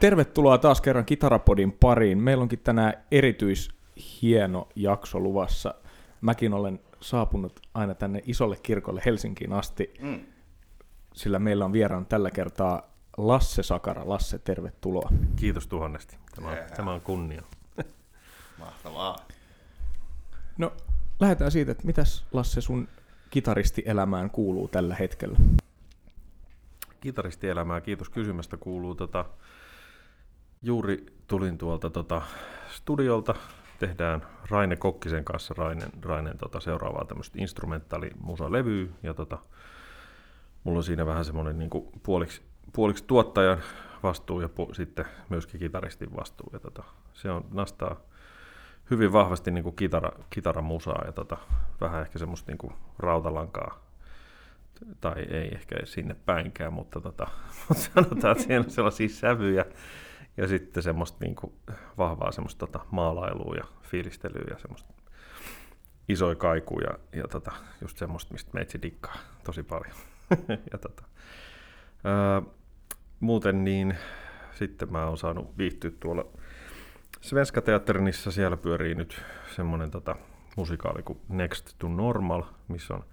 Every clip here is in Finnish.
Tervetuloa taas kerran Kitarapodin pariin. Meillä onkin tänään erityishieno jakso luvassa. Mäkin olen saapunut aina tänne isolle kirkolle Helsinkiin asti, mm. sillä meillä on vieraan tällä kertaa Lasse Sakara. Lasse, tervetuloa. Kiitos tuhannesti. Tämä on, tämä on kunnia. Mahtavaa. No, lähdetään siitä, että mitäs Lasse sun kitaristielämään kuuluu tällä hetkellä? Kitaristielämää, kiitos kysymästä, kuuluu tota, juuri tulin tuolta tota, studiolta, tehdään Raine Kokkisen kanssa Rainen, Rainen tota, seuraavaa tämmöistä instrumentaalimusalevyä, ja tota, mulla on siinä vähän semmoinen niin puoliksi, puoliksi tuottajan vastuu ja pu, sitten myöskin kitaristin vastuu, ja tota, se on nastaa hyvin vahvasti niin kitara, kitaramusaa ja tota, vähän ehkä semmoista niin rautalankaa, tai ei ehkä sinne päinkään, mutta, tota, mutta sanotaan, että siellä on sellaisia sävyjä ja sitten semmoista niin kuin vahvaa semmoista tota, maalailua ja fiilistelyä ja semmoista isoja kaikuja ja, ja tota, just semmoista, mistä meitsi dikkaa tosi paljon. ja tota, ää, muuten niin sitten mä oon saanut viihtyä tuolla Svenska Teatterinissa, siellä pyörii nyt semmoinen tota, musikaali kuin Next to Normal, missä on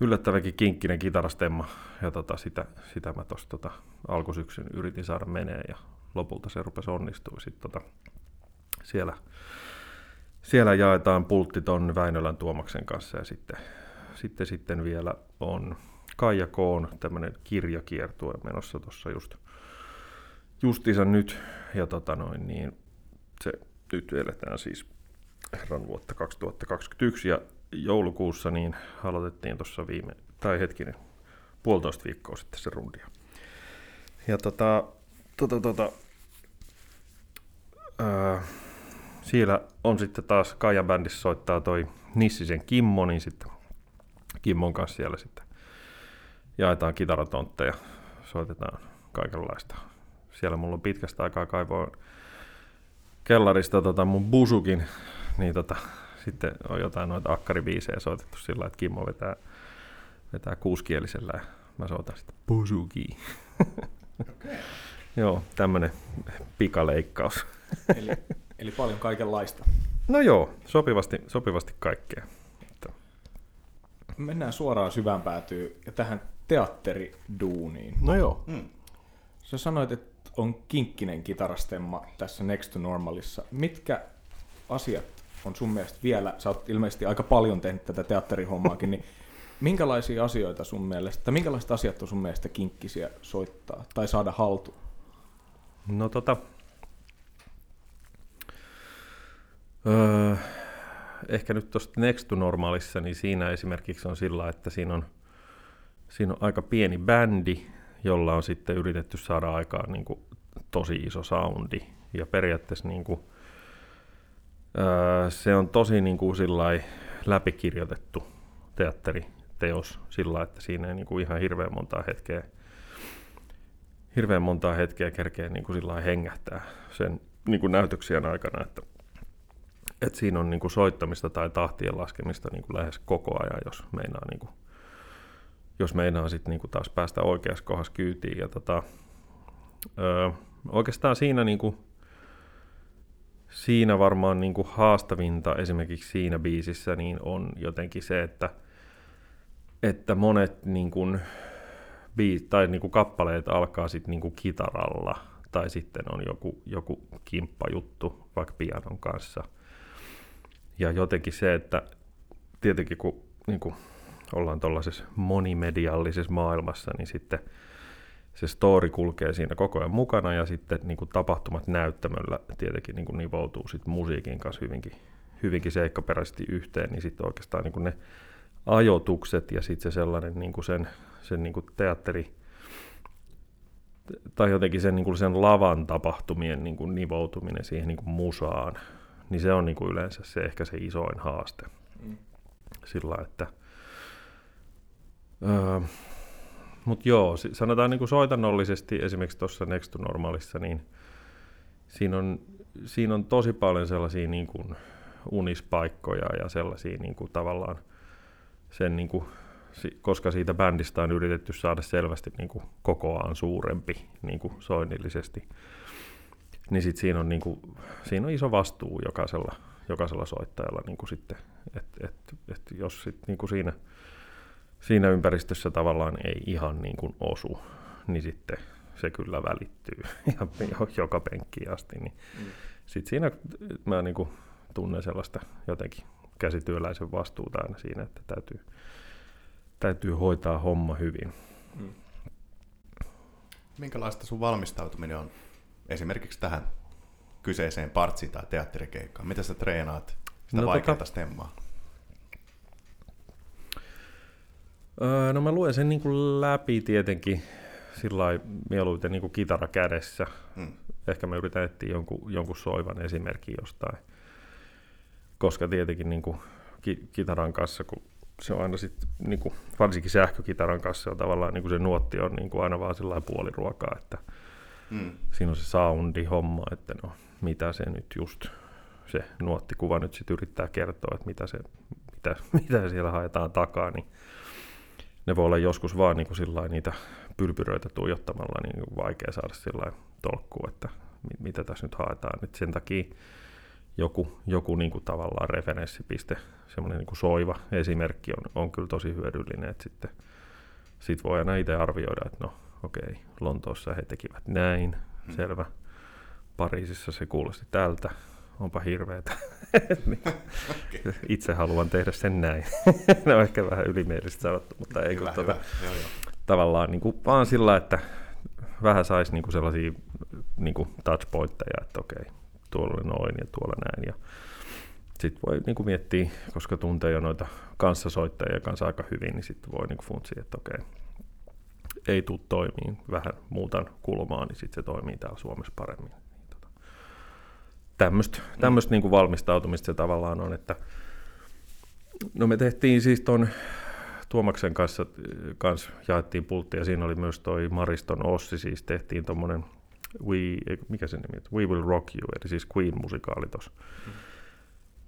yllättävänkin kinkkinen kitarastemma, ja tota, sitä, sitä mä tuossa tota, alkusyksyn yritin saada menee, ja lopulta se rupesi onnistua. Sitten tota, siellä, siellä jaetaan pultti ton Väinölän Tuomaksen kanssa, ja sitten, sitten, sitten vielä on Kaija Koon tämmöinen kirjakiertue menossa tuossa just justiinsa nyt, ja tota noin, niin se nyt eletään siis herran vuotta 2021 ja joulukuussa niin aloitettiin tuossa viime, tai hetkinen, puolitoista viikkoa sitten se rundia. Ja tota, tota, tota, ää, siellä on sitten taas Kaijan bändissä soittaa toi Nissisen Kimmo, niin sitten Kimmon kanssa siellä sitten jaetaan kitaratontteja, soitetaan kaikenlaista. Siellä mulla on pitkästä aikaa kaivoin kellarista tota mun busukin, niin tota, sitten on jotain noita akkaribiisejä soitettu sillä että Kimmo vetää, vetää kuuskielisellä ja mä soitan sitten busuki. Okay. joo, tämmönen pikaleikkaus. Eli, eli paljon kaikenlaista. No joo, sopivasti, sopivasti kaikkea. Että... Mennään suoraan syvään päätyy ja tähän teatteriduuniin. No joo. Mm. Sä sanoit, että on kinkkinen kitarastemma tässä Next to Normalissa. Mitkä asiat on sun mielestä vielä, sä oot ilmeisesti aika paljon tehnyt tätä teatterihommaakin, niin minkälaisia asioita sun mielestä, tai minkälaiset asiat on sun mielestä kinkkisiä soittaa tai saada haltu? No tota, öö, ehkä nyt tuosta Next to Normalissa, niin siinä esimerkiksi on sillä, että siinä on, siinä on aika pieni bändi, jolla on sitten yritetty saada aikaan niin kuin tosi iso soundi. Ja periaatteessa niin kuin, ää, se on tosi niin kuin läpikirjoitettu teatteriteos sillä että siinä ei niin kuin ihan hirveän montaa hetkeä hirveän montaa hetkeä kerkeä niin kuin hengähtää sen niin kuin näytöksien aikana, että, että siinä on niin kuin soittamista tai tahtien laskemista niin kuin lähes koko ajan, jos meinaa niin kuin jos meinaa sitten niinku taas päästä oikeassa kohdassa kyytiin. Ja tota, öö, oikeastaan siinä, niinku, siinä varmaan niinku haastavinta esimerkiksi siinä biisissä niin on jotenkin se, että, että monet niinku, biis, tai niinku kappaleet alkaa sitten niinku kitaralla tai sitten on joku, joku kimppajuttu vaikka pianon kanssa. Ja jotenkin se, että tietenkin kun niin kuin, ollaan tuollaisessa monimediallisessa maailmassa, niin sitten se story kulkee siinä koko ajan mukana ja sitten niin kuin tapahtumat näyttämöllä tietenkin niin kuin nivoutuu sitten musiikin kanssa hyvinkin, hyvinkin seikkaperäisesti yhteen, niin sitten oikeastaan niin kuin ne ajotukset ja sitten se sellainen niin kuin sen, sen niin kuin teatteri tai jotenkin sen, niin kuin sen lavan tapahtumien niin kuin nivoutuminen siihen niin kuin musaan, niin se on niin kuin yleensä se ehkä se isoin haaste. Mm. Sillä että Öö, Mutta joo, sanotaan niin kuin soitannollisesti esimerkiksi tuossa Next to Normalissa, niin siinä on, siinä on tosi paljon sellaisia niin kuin unispaikkoja ja sellaisia niin kuin tavallaan sen, niin kuin, koska siitä bändistä on yritetty saada selvästi niin kuin kokoaan suurempi niin kuin soinnillisesti, niin sit siinä, on, niin kuin, siinä on iso vastuu jokaisella, jokaisella soittajalla niin kuin sitten, että et, et jos sit niin kuin siinä, siinä ympäristössä tavallaan ei ihan niin kuin osu, niin sitten se kyllä välittyy ihan joka penkkiin asti. Niin mm. Sitten siinä mä niin kuin tunnen sellaista jotenkin käsityöläisen vastuuta aina siinä, että täytyy, täytyy hoitaa homma hyvin. Mm. Minkälaista sun valmistautuminen on esimerkiksi tähän kyseiseen partsiin tai teatterikeikkaan? Mitä sä treenaat sitä no, vaikeaa tota, stemmaa? Öö, no mä luen sen niin kuin läpi tietenkin sillä mieluiten niin kuin kitara kädessä. Hmm. Ehkä mä yritän etsiä jonkun, jonkun soivan esimerkin jostain. Koska tietenkin niin kuin ki- kitaran kanssa, kun se on aina sitten, niin kuin, varsinkin sähkökitaran kanssa on tavallaan niin kuin se nuotti on niin kuin aina vaan sillä puoliruokaa, että hmm. siinä on se soundi homma, että no mitä se nyt just se nuottikuva nyt sitten yrittää kertoa, että mitä, se, mitä, mitä siellä haetaan takaa, niin ne voi olla joskus vaan niin kuin niitä pylpyröitä tuijottamalla niin vaikea saada sillä tolkkua, että mitä tässä nyt haetaan. Et sen takia joku, joku niin kuin tavallaan referenssipiste, semmoinen niin kuin soiva esimerkki on, on kyllä tosi hyödyllinen, että sitten sit voi aina itse arvioida, että no okei, okay, Lontoossa he tekivät näin, hmm. selvä. Pariisissa se kuulosti tältä, onpa hirveetä. Niin itse haluan tehdä sen näin. ne on ehkä vähän ylimielistä sanottu, mutta ei hyvä, kun tuota, joo, joo. tavallaan niin kuin, vaan sillä, että vähän saisi niin kuin sellaisia niin kuin touchpointteja, että okei, tuolla oli noin ja tuolla näin. Ja sitten voi niin kuin miettiä, koska tuntee jo noita kanssasoittajia kanssa aika hyvin, niin sitten voi niin kuin funtsia, että okei, ei tule toimiin, vähän muutan kulmaa, niin sitten se toimii täällä Suomessa paremmin tämmöistä tämmöistä niin kuin valmistautumista se tavallaan on, että no me tehtiin siis tuon Tuomaksen kanssa, kanssa jaettiin pulttia, siinä oli myös toi Mariston Ossi, siis tehtiin tuommoinen We, mikä se nimi, We Will Rock You, eli siis Queen-musikaali tuossa. Mm.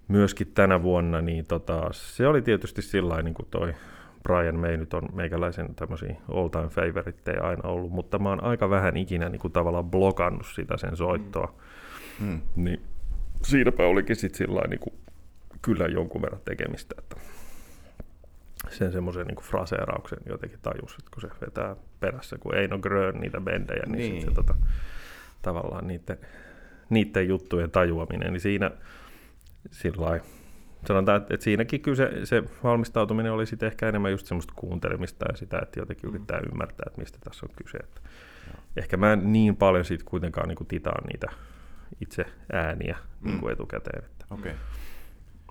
Myöskin tänä vuonna, niin tota, se oli tietysti sillä niin kuin toi Brian May nyt on meikäläisen tämmöisiä all-time favoritteja aina ollut, mutta mä oon aika vähän ikinä niin kuin tavallaan blokannut sitä sen soittoa. Mm Mm. Niin siinäpä olikin sitten sillä niin kyllä jonkun verran tekemistä, että sen semmoisen niin fraseerauksen jotenkin tajus, että kun se vetää perässä, kun ei ole Grön niitä bendejä, niin, niin. se tota, tavallaan niiden, niiden juttujen tajuaminen, niin siinä sillä sanotaan, että, että siinäkin kyllä se, se valmistautuminen oli sitten ehkä enemmän just semmoista kuuntelemista ja sitä, että jotenkin mm. yrittää ymmärtää, että mistä tässä on kyse. Että ehkä mä en niin paljon siitä kuitenkaan niin kuin titaan niitä itse ääniä mm. niin kuin etukäteen. Että. Okay.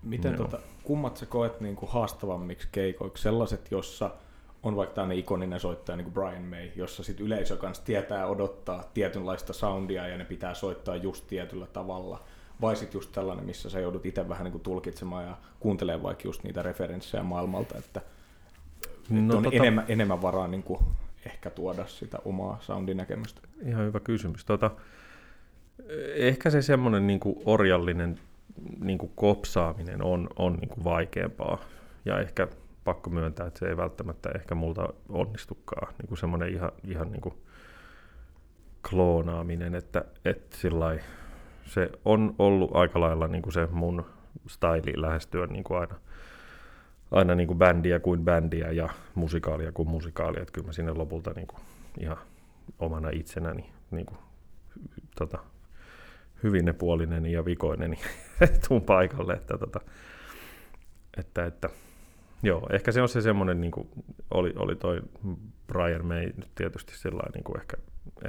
Miten tota, kummat sä koet niin kuin haastavammiksi keikoiksi? Sellaiset, jossa on vaikka tämmöinen ikoninen soittaja niin kuin Brian May, jossa sit yleisö kanssa tietää odottaa tietynlaista soundia ja ne pitää soittaa just tietyllä tavalla. Vai sitten just tällainen, missä sä joudut itse vähän niin kuin tulkitsemaan ja kuuntelemaan vaikka just niitä referenssejä maailmalta, että, no, että on tota... enemmän, enemmän varaa niin kuin ehkä tuoda sitä omaa soundinäkemystä. Ihan hyvä kysymys. Tota, ehkä se semmoinen niin orjallinen niin kuin kopsaaminen on, on niin kuin vaikeampaa. Ja ehkä pakko myöntää, että se ei välttämättä ehkä multa onnistukaan. Niin kuin semmoinen ihan, ihan niin kuin kloonaaminen, että, että sillai, se on ollut aika lailla niin kuin se mun staili lähestyä niin kuin aina, aina niin kuin bändiä kuin bändiä ja musikaalia kuin musikaalia. Että kyllä mä sinne lopulta niin kuin ihan omana itsenäni niin kuin, tota, hyvinnepuolinen ja vikoinen tuun paikalle. Että, tota, että, että, joo, ehkä se on se semmoinen, niin kuin oli, oli toi Brian May nyt tietysti sellainen niin kuin ehkä,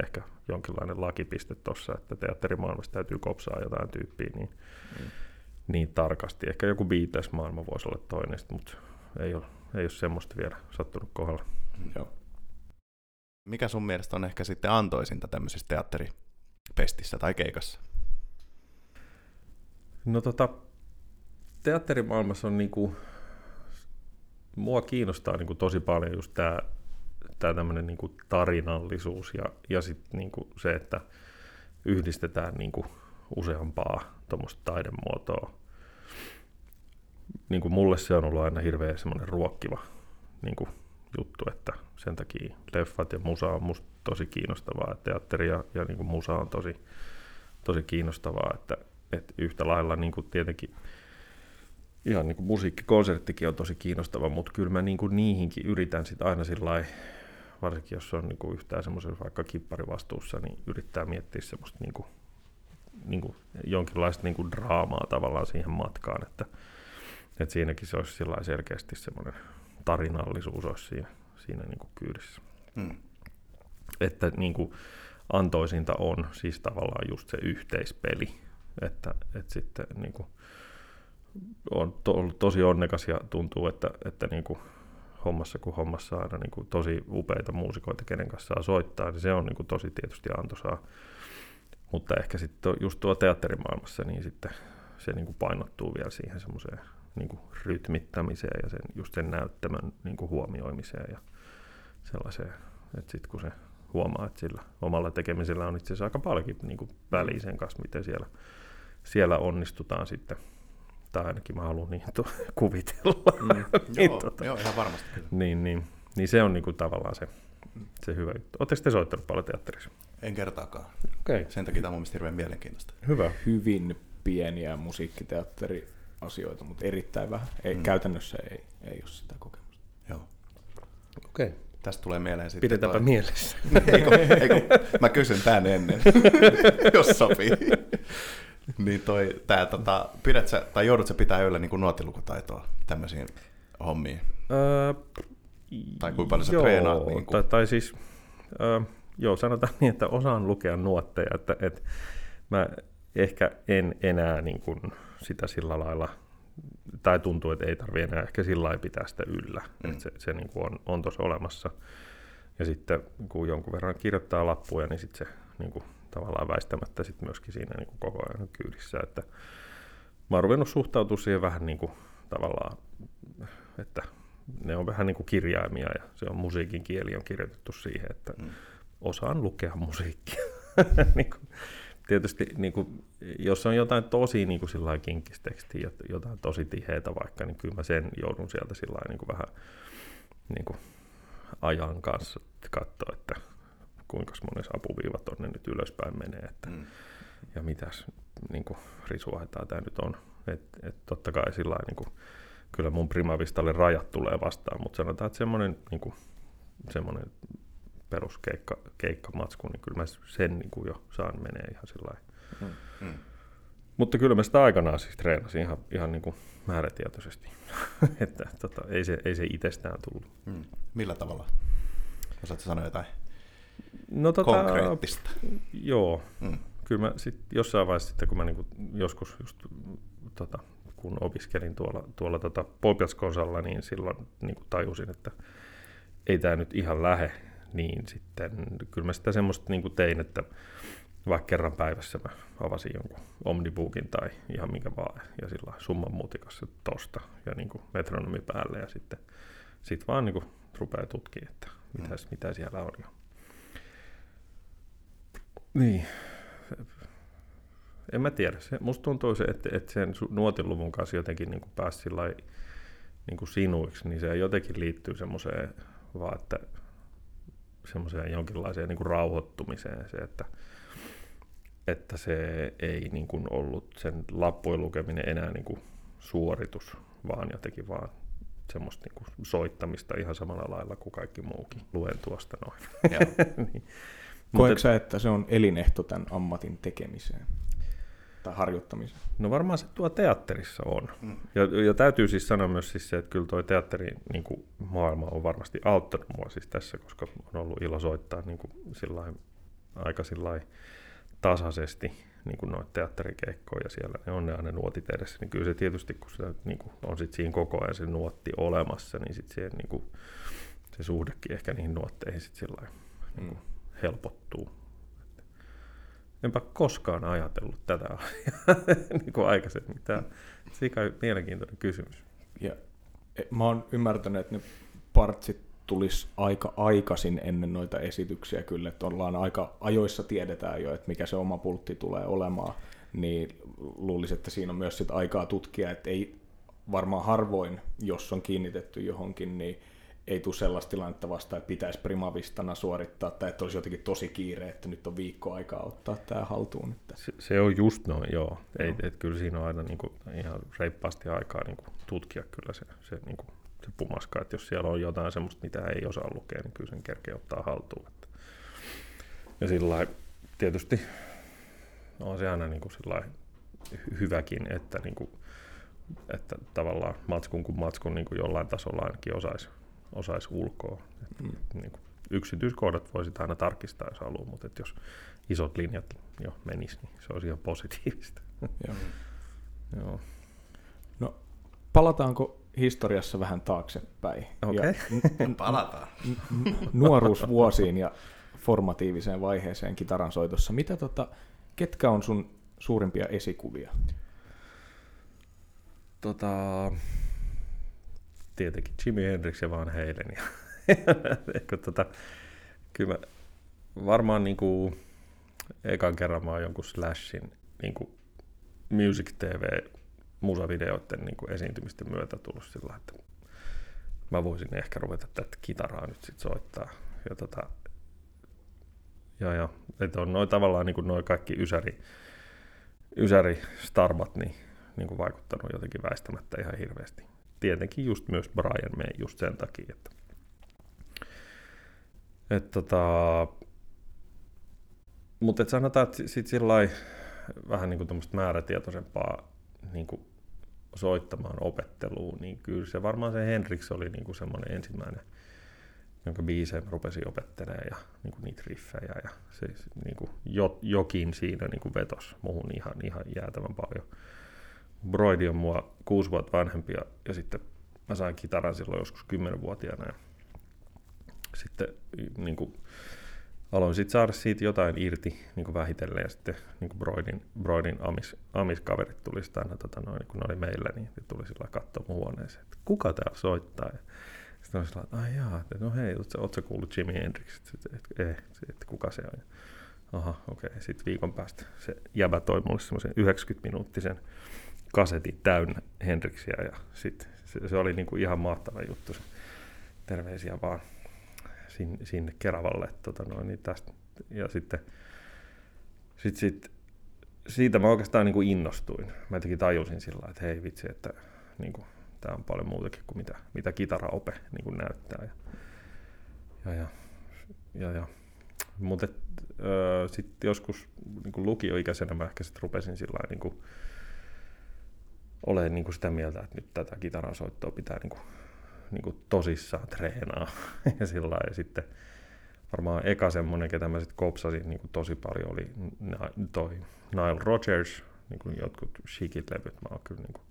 ehkä jonkinlainen lakipiste tuossa, että teatterimaailmassa täytyy kopsaa jotain tyyppiä niin, mm. niin tarkasti. Ehkä joku Beatles-maailma voisi olla toinen, mutta ei ole, ei ole semmoista vielä sattunut kohdalla. Joo. Mikä sun mielestä on ehkä sitten antoisinta tämmöisessä teatteripestissä tai keikassa? No tota, teatterimaailmassa on niinku, mua kiinnostaa niinku tosi paljon just tämä tää tämmöinen niinku tarinallisuus ja, ja sitten niinku se, että yhdistetään niinku useampaa tuommoista taidemuotoa. Niinku mulle se on ollut aina hirveän semmoinen ruokkiva niin kuin, juttu, että sen takia leffat ja musa on musta tosi kiinnostavaa, teatteri ja, ja niin kuin musa on tosi, tosi kiinnostavaa, että, että yhtä lailla niin kuin tietenkin ihan niin kuin musiikkikonserttikin on tosi kiinnostava, mutta kyllä mä niin kuin niihinkin yritän sitten aina sillä varsinkin jos on niin kuin yhtään semmoisen vaikka kipparivastuussa, niin yrittää miettiä semmoista niin kuin, niin kuin jonkinlaista niin kuin draamaa tavallaan siihen matkaan, että, että siinäkin se olisi selkeästi semmoinen tarinallisuus olisi siinä, siinä niin kuin kyydissä. Hmm. Että niin kuin antoisinta on siis tavallaan just se yhteispeli, että, että sitten niin kuin, on to, ollut tosi onnekas ja tuntuu, että, että niin kuin hommassa kuin hommassa aina niin kuin tosi upeita muusikoita, kenen kanssa saa soittaa, niin se on niin kuin tosi tietysti antoisaa. Mutta ehkä sitten just tuo teatterimaailmassa, niin sitten se niin kuin painottuu vielä siihen semmoiseen niin kuin rytmittämiseen ja sen, just sen näyttämön niin kuin huomioimiseen ja sellaiseen, että sitten kun se huomaa, että sillä omalla tekemisellä on itse asiassa aika paljonkin niin kuin väliä sen kanssa, miten siellä, siellä onnistutaan sitten tai ainakin mä haluan niin to, kuvitella. Mm. niin, joo, tota, joo, ihan varmasti kyllä. Niin, niin, niin se on niinku tavallaan se, se hyvä juttu. Oletteko te soittanut paljon teatterissa? En kertaakaan. Okay. Sen takia tämä on mielestäni hirveän mielenkiintoista. Hyvä. Hyvin pieniä musiikkiteatteriasioita, mutta erittäin vähän. Ei, mm. Käytännössä ei, ei ole sitä kokemusta. Joo. Okei. Okay. Tästä tulee mieleen sitten... Pidetäänpä toi... mielessä. eikö, eikö, mä kysyn tämän ennen, jos sopii. niin toi, tää, tota, pidät sä, tai joudut sä pitää yllä niin nuotilukutaitoa tämmöisiin hommiin? Öö, tai kuinka paljon sä joo, treenaat? Niin kuin? Tai, tai siis, öö, joo, sanotaan niin, että osaan lukea nuotteja, että, että mä ehkä en enää niin kuin sitä sillä lailla, tai tuntuu, että ei tarvitse enää ehkä sillä lailla pitää sitä yllä, mm. että se, se niin kuin on, on tuossa olemassa. Ja sitten kun jonkun verran kirjoittaa lappuja, niin sitten se niin kuin tavallaan väistämättä sit myöskin siinä niin kuin koko ajan kyydissä. Että mä oon ruvennut suhtautua siihen vähän niin kuin, tavallaan, että ne on vähän niin kuin kirjaimia ja se on musiikin kieli on kirjoitettu siihen, että mm. osaan lukea musiikkia. niin kuin, tietysti niin kuin, jos on jotain tosi niin kuin sillä kinkistekstiä, jotain tosi tiheitä vaikka, niin kyllä mä sen joudun sieltä sillä niin kuin vähän niin kuin ajan kanssa katsoa, että kuinka monen apuviivat tonne nyt ylöspäin menee, että, mm. ja mitäs niin kuin, risuaitaa tämä nyt on. Et, et totta kai sillä niin kuin, kyllä mun primavistalle rajat tulee vastaan, mutta sanotaan, että semmoinen, niin kuin, semmoinen peruskeikka niin kyllä mä sen niin kuin jo saan menee ihan sillä mm. mm. Mutta kyllä mä sitä aikanaan siis treenasin ihan, ihan niin kuin määrätietoisesti, että tota, ei, se, ei se itsestään tullut. Mm. Millä tavalla? Osaatko sanoa jotain? No, tota, konkreettista. Joo. Mm. Kyllä mä sit jossain vaiheessa sitten, kun mä niinku joskus just tota, kun opiskelin tuolla, tuolla tota Popiaskonsalla, niin silloin niinku tajusin, että ei tämä nyt ihan lähe, niin sitten kyllä mä sitä semmoista niinku tein, että vaikka kerran päivässä mä avasin jonkun omnibookin tai ihan minkä vaan, ja sillä summan mutikassa tosta, ja niinku metronomi päälle, ja sitten sit vaan niinku rupeaa tutkimaan, että mitäs, mm. mitä siellä on. Niin. En mä tiedä. Se, musta tuntuu se, että, että sen nuotiluvun kanssa jotenkin niin pääsi niin kuin sinuiksi, niin se jotenkin liittyy semmoiseen vaan, että semmoiseen jonkinlaiseen niin kuin rauhoittumiseen se, että, että se ei niin kuin ollut sen lappujen lukeminen enää niin kuin suoritus, vaan jotenkin vaan semmoista niin kuin soittamista ihan samalla lailla kuin kaikki muukin. Luen tuosta noin. niin. Koetko sä, että se on elinehto tämän ammatin tekemiseen tai harjoittamiseen? No varmaan se tuo teatterissa on. Mm. Ja, ja täytyy siis sanoa myös siis se, että kyllä tuo teatterin niin kuin maailma on varmasti auttanut mua siis tässä, koska on ollut ilo soittaa niin kuin sillain, aika sillain tasaisesti niin kuin noita teatterikeikkoja ja siellä ne on ne aina nuotit edessä, niin kyllä se tietysti, kun se niin kuin on sit siinä koko ajan se nuotti olemassa, niin sit siihen, niin kuin, se suhdekin ehkä niihin nuotteihin sit sillä niin kuin, mm helpottuu. Enpä koskaan ajatellut tätä asiaa niin kuin aikaisemmin. Tämä on mielenkiintoinen kysymys. Ja e, mä oon ymmärtänyt, että ne partsit tulisi aika aikaisin ennen noita esityksiä kyllä, että ollaan aika ajoissa tiedetään jo, että mikä se oma pultti tulee olemaan, niin luulisin, että siinä on myös sit aikaa tutkia, että ei varmaan harvoin, jos on kiinnitetty johonkin, niin ei tule sellaista tilannetta vasta, että pitäisi primavistana suorittaa, tai että olisi jotenkin tosi kiire, että nyt on viikko aikaa ottaa tämä haltuun. Että... Se, se on just noin, joo. Ei, et kyllä siinä on aina niin kuin, ihan reippaasti aikaa niin kuin, tutkia kyllä se, se, niin kuin, se pumaska, että jos siellä on jotain semmoista, mitä ei osaa lukea, niin kyllä sen kerkee ottaa haltuun. Että. Ja sillä tietysti on se aina niin kuin hyväkin, että, niin kuin, että tavallaan matskun kuin matskun niin kuin jollain tasolla ainakin osaisi osais ulkoa. Mm. Niin kuin yksityiskohdat voisi aina tarkistaa, jos haluaa, mutta että jos isot linjat jo menis, niin se olisi ihan positiivista. Joo. Joo. No, palataanko historiassa vähän taaksepäin? Okei, okay. palataan. nuoruusvuosiin ja formatiiviseen vaiheeseen kitaran soitossa. Mitä tota, ketkä on sun suurimpia esikuvia? Tota, tietenkin Jimi Hendrix ja Van Halen. Ja, tota, kyllä mä varmaan niin kuin, ekan kerran mä oon jonkun Slashin niin kuin Music TV musavideoiden niin kuin esiintymisten myötä tullut sillä, että mä voisin ehkä ruveta tätä kitaraa nyt sit soittaa. Ja tota, ja, ja että on noin tavallaan niin noin kaikki ysäri, ysäri starbat niin, niin kuin vaikuttanut jotenkin väistämättä ihan hirveästi. Tietenkin just myös Brian May just sen takia, että et tota, mutta et sanotaan, että sit sillä vähän niin kuin määrätietoisempaa niin kuin soittamaan opetteluun, niin kyllä se varmaan se Henriks oli niin kuin semmoinen ensimmäinen – jonka biisejä rupesi opettelemaan ja niin kuin niitä riffejä ja se niin kuin jokin siinä niin kuin vetos muhun ihan, ihan jäätävän paljon. Broidi on mua kuusi vuotta vanhempi ja, ja sitten mä sain kitaran silloin joskus kymmenenvuotiaana ja sitten niin kuin, aloin sitten saada siitä jotain irti niin kuin vähitellen ja sitten niin kuin Broidin, Broidin amis, amiskaverit tuli sitten aina, tota noin, kun ne oli meillä, niin ne tuli sillä katsoa mun huoneeseen, että kuka täällä soittaa. Ja sitten on sillä että ai jaa, että no hei, ootko kuullut Jimi Hendrix? Että et, et, et, kuka se on? Aha, okei. Okay. Sitten viikon päästä se jäbä toi mulle semmoisen 90-minuuttisen kasetin täynnä Hendrixiä ja sitten se, se, oli niinku ihan mahtava juttu. Se. Terveisiä vaan sinne, sinne Keravalle. Tota noin, niin tästä. Ja sitten sit, sit, siitä mä oikeastaan niin kuin innostuin. Mä jotenkin tajusin sillä että hei vitsi, että niin kuin, tämä on paljon muutakin kuin mitä, mitä kitaraope niin kuin näyttää. Ja, ja, ja, ja, ja. Mutta sitten joskus niin kuin lukioikäisenä mä ehkä sitten rupesin sillä niin kuin, olemaan niin kuin sitä mieltä, että nyt tätä kitaran soittoa pitää niin kuin, niin kuin tosissaan treenaa. ja, sillä ja sitten varmaan eka semmoinen, ketä mä sitten kopsasin niin kuin tosi paljon, oli toi Nile Rodgers, niin kuin jotkut shikit levyt. Mä oon kyllä niin kuin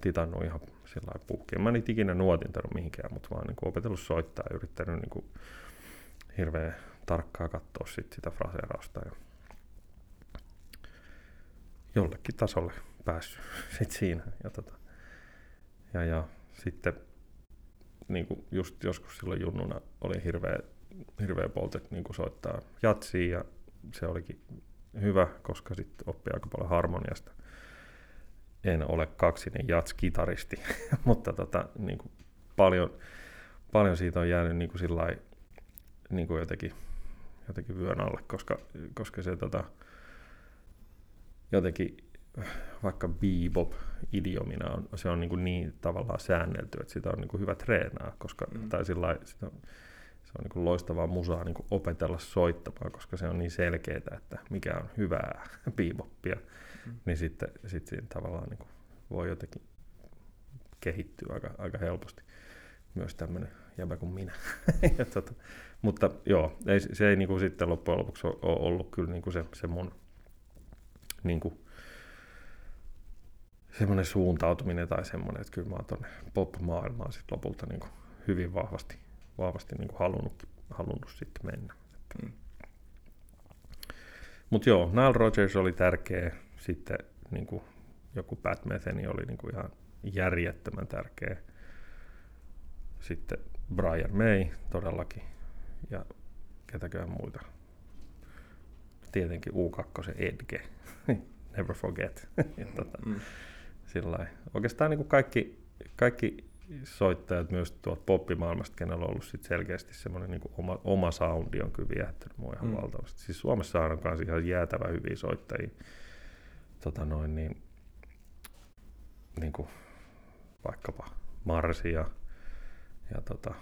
titannut ihan sillä puhkeen. Mä en ikinä nuotintanut mihinkään, mutta vaan niin kuin opetellut soittaa ja yrittänyt niin kuin hirveän tarkkaa katsoa sit sitä fraseerausta. Ja jollekin tasolle päässyt sit siinä. Ja, tota, ja, ja sitten niin kuin just joskus silloin junnuna oli hirveä, hirveä polte niin kuin soittaa jatsia ja se olikin hyvä, koska sitten oppii aika paljon harmoniasta en ole kaksinen jats-kitaristi, mutta tota, niin kuin paljon, paljon siitä on jäänyt niin kuin sillai, niin kuin jotenkin, jotenkin vyön alle, koska, koska se tota, jotenkin vaikka bebop-idiomina on, se on niin, kuin niin tavallaan säännelty, että sitä on niin kuin hyvä treenaa, koska, mm. tai sillai, sitä on, se on niin kuin loistavaa musaa niin kuin opetella soittamaan, koska se on niin selkeää, että mikä on hyvää beboppia mm. niin sitten sit siinä tavallaan niin kuin voi jotenkin kehittyä aika, aika helposti. Myös tämmöinen jäbä kuin minä. ja tota, mutta joo, ei, se ei niin kuin sitten loppujen lopuksi ole ollut kyllä niin kuin se, se mun niin kuin, semmoinen suuntautuminen tai semmoinen, että kyllä mä oon tuonne pop-maailmaan sitten lopulta niin kuin hyvin vahvasti, vahvasti niin kuin halunnut, halunnut sitten mennä. Mm. Mutta joo, Nile Rogers oli tärkeä sitten niin kuin joku Pat Metheny oli niin kuin ihan järjettömän tärkeä. Sitten Brian May todellakin ja ketäköhän muita. Tietenkin U2 Edge, Never Forget. ja tota, mm. Oikeastaan niin kuin kaikki, kaikki soittajat myös tuolta poppimaailmasta, kenellä on ollut sit selkeästi semmoinen niin oma, oma soundi on kyllä viehättänyt mua ihan mm. valtavasti. Siis Suomessa on myös ihan jäätävä hyviä soittajia. Tota noin, niin, niin kuin vaikkapa Marsi ja, ja tota,